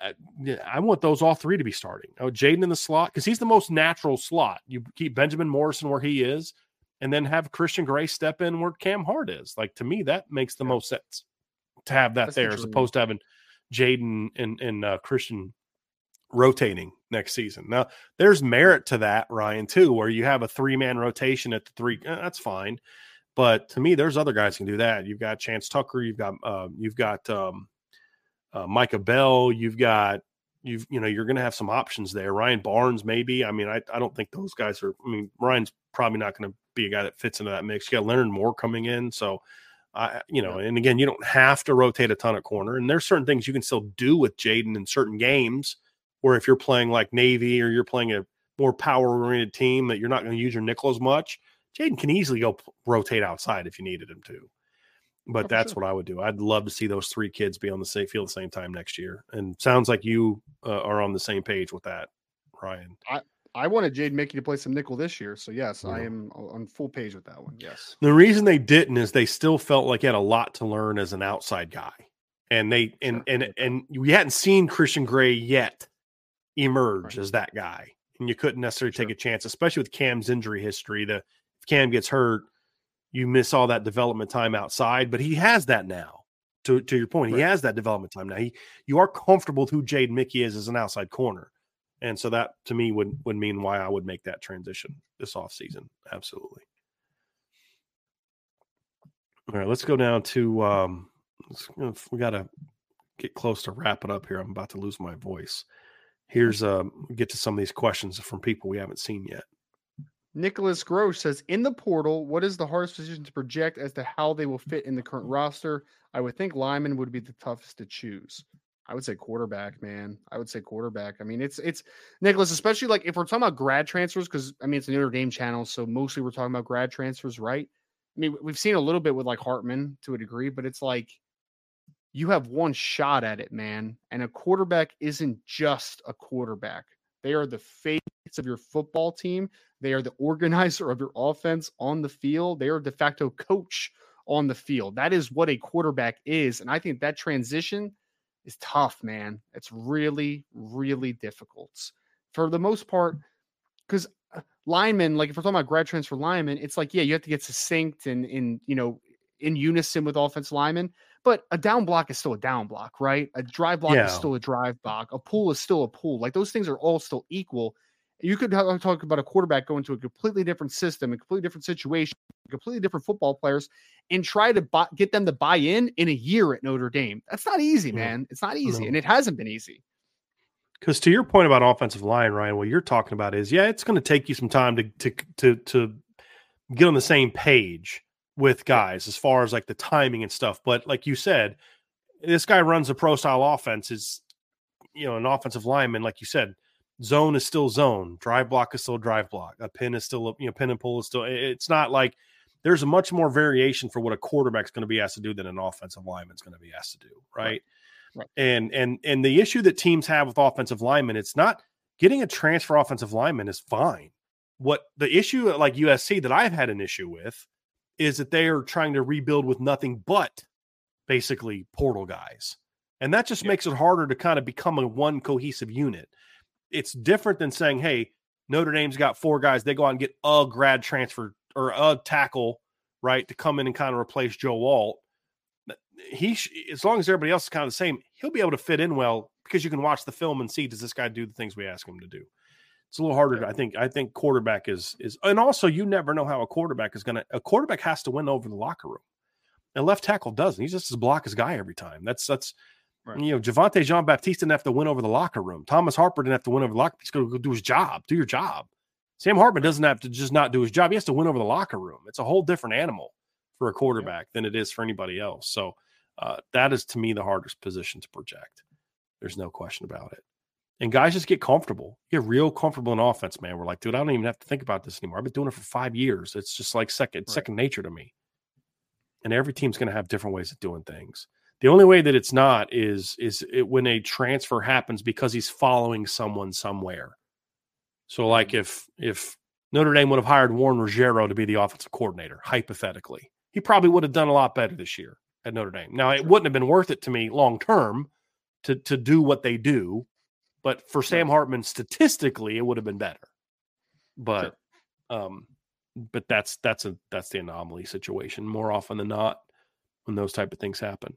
Speaker 2: I, I, want those all three to be starting. Oh, Jaden in the slot because he's the most natural slot. You keep Benjamin Morrison where he is, and then have Christian Gray step in where Cam Hart is. Like to me, that makes the yeah. most sense to have that That's there as opposed to having Jaden and, and uh, Christian rotating next season. Now, there's merit to that, Ryan, too, where you have a three man rotation at the three. Eh, that's fine. But to me, there's other guys can do that. You've got Chance Tucker. You've got uh, you've got um, uh, Micah Bell. You've got you've you know you're going to have some options there. Ryan Barnes, maybe. I mean, I I don't think those guys are. I mean, Ryan's probably not going to be a guy that fits into that mix. You got Leonard Moore coming in, so I, you know, and again, you don't have to rotate a ton of corner, and there's certain things you can still do with Jaden in certain games. Where if you're playing like Navy or you're playing a more power oriented team that you're not going to use your nickel as much, Jaden can easily go rotate outside if you needed him to. But oh, that's sure. what I would do. I'd love to see those three kids be on the same field at the same time next year. And sounds like you uh, are on the same page with that, Ryan.
Speaker 1: I, I wanted Jade Mickey to play some nickel this year. So yes, yeah. I am uh, on full page with that one. Yes.
Speaker 2: The reason they didn't is they still felt like he had a lot to learn as an outside guy. And they and sure. and and we hadn't seen Christian Gray yet emerge right. as that guy. And you couldn't necessarily sure. take a chance, especially with Cam's injury history. The if Cam gets hurt, you miss all that development time outside, but he has that now. To to your point, right. he has that development time now. He you are comfortable with who Jade Mickey is as an outside corner and so that to me would would mean why I would make that transition this off season. Absolutely. All right, let's go down to um we got to get close to wrapping up here. I'm about to lose my voice. Here's um get to some of these questions from people we haven't seen yet.
Speaker 1: Nicholas Gross says, in the portal, what is the hardest position to project as to how they will fit in the current roster? I would think Lyman would be the toughest to choose. I would say quarterback, man. I would say quarterback. I mean, it's it's Nicholas, especially like if we're talking about grad transfers, because I mean it's a Notre Dame channel, so mostly we're talking about grad transfers, right? I mean, we've seen a little bit with like Hartman to a degree, but it's like you have one shot at it, man. And a quarterback isn't just a quarterback. They are the face of your football team. They are the organizer of your offense on the field. They are de facto coach on the field. That is what a quarterback is. And I think that transition is tough, man. It's really, really difficult for the most part. Because uh, linemen, like if we're talking about grad transfer linemen, it's like, yeah, you have to get succinct and in, you know, in unison with offense linemen. But a down block is still a down block, right? A drive block yeah. is still a drive block. A pull is still a pull. Like those things are all still equal. You could talk about a quarterback going to a completely different system, a completely different situation, completely different football players, and try to buy, get them to buy in in a year at Notre Dame. That's not easy, man. It's not easy, no. and it hasn't been easy.
Speaker 2: Because to your point about offensive line, Ryan, what you're talking about is, yeah, it's going to take you some time to to to to get on the same page with guys as far as like the timing and stuff. But like you said, this guy runs a pro style offense. Is you know, an offensive lineman, like you said, zone is still zone, drive block is still drive block, a pin is still, you know, pin and pull is still. It's not like there's a much more variation for what a quarterback's going to be asked to do than an offensive lineman's going to be asked to do, right? right? And and and the issue that teams have with offensive linemen, it's not getting a transfer offensive lineman is fine. What the issue at like USC that I've had an issue with is that they are trying to rebuild with nothing but basically portal guys. And that just makes it harder to kind of become a one cohesive unit. It's different than saying, hey, Notre Dame's got four guys. They go out and get a grad transfer or a tackle, right, to come in and kind of replace Joe Alt. He, as long as everybody else is kind of the same, he'll be able to fit in well because you can watch the film and see does this guy do the things we ask him to do. It's a little harder. To, I think. I think quarterback is is, and also you never know how a quarterback is going to. A quarterback has to win over the locker room. And left tackle doesn't. He's just as block as guy every time. That's that's right. you know, Javontae Jean Baptiste didn't have to win over the locker room. Thomas Harper didn't have to win over the locker. He's going to go do his job. Do your job. Sam Hartman doesn't have to just not do his job. He has to win over the locker room. It's a whole different animal for a quarterback yeah. than it is for anybody else. So uh, that is to me the hardest position to project. There's no question about it. And guys just get comfortable, get real comfortable in offense, man. We're like, dude, I don't even have to think about this anymore. I've been doing it for five years. It's just like second, right. second nature to me and every team's going to have different ways of doing things. The only way that it's not is is it, when a transfer happens because he's following someone somewhere. So, like mm-hmm. if if Notre Dame would have hired Warren Ruggiero to be the offensive coordinator, hypothetically, he probably would have done a lot better this year at Notre Dame. Now, it wouldn't have been worth it to me long term to to do what they do, but for Sam Hartman, statistically, it would have been better. But sure. um, but that's that's a that's the anomaly situation more often than not when those type of things happen.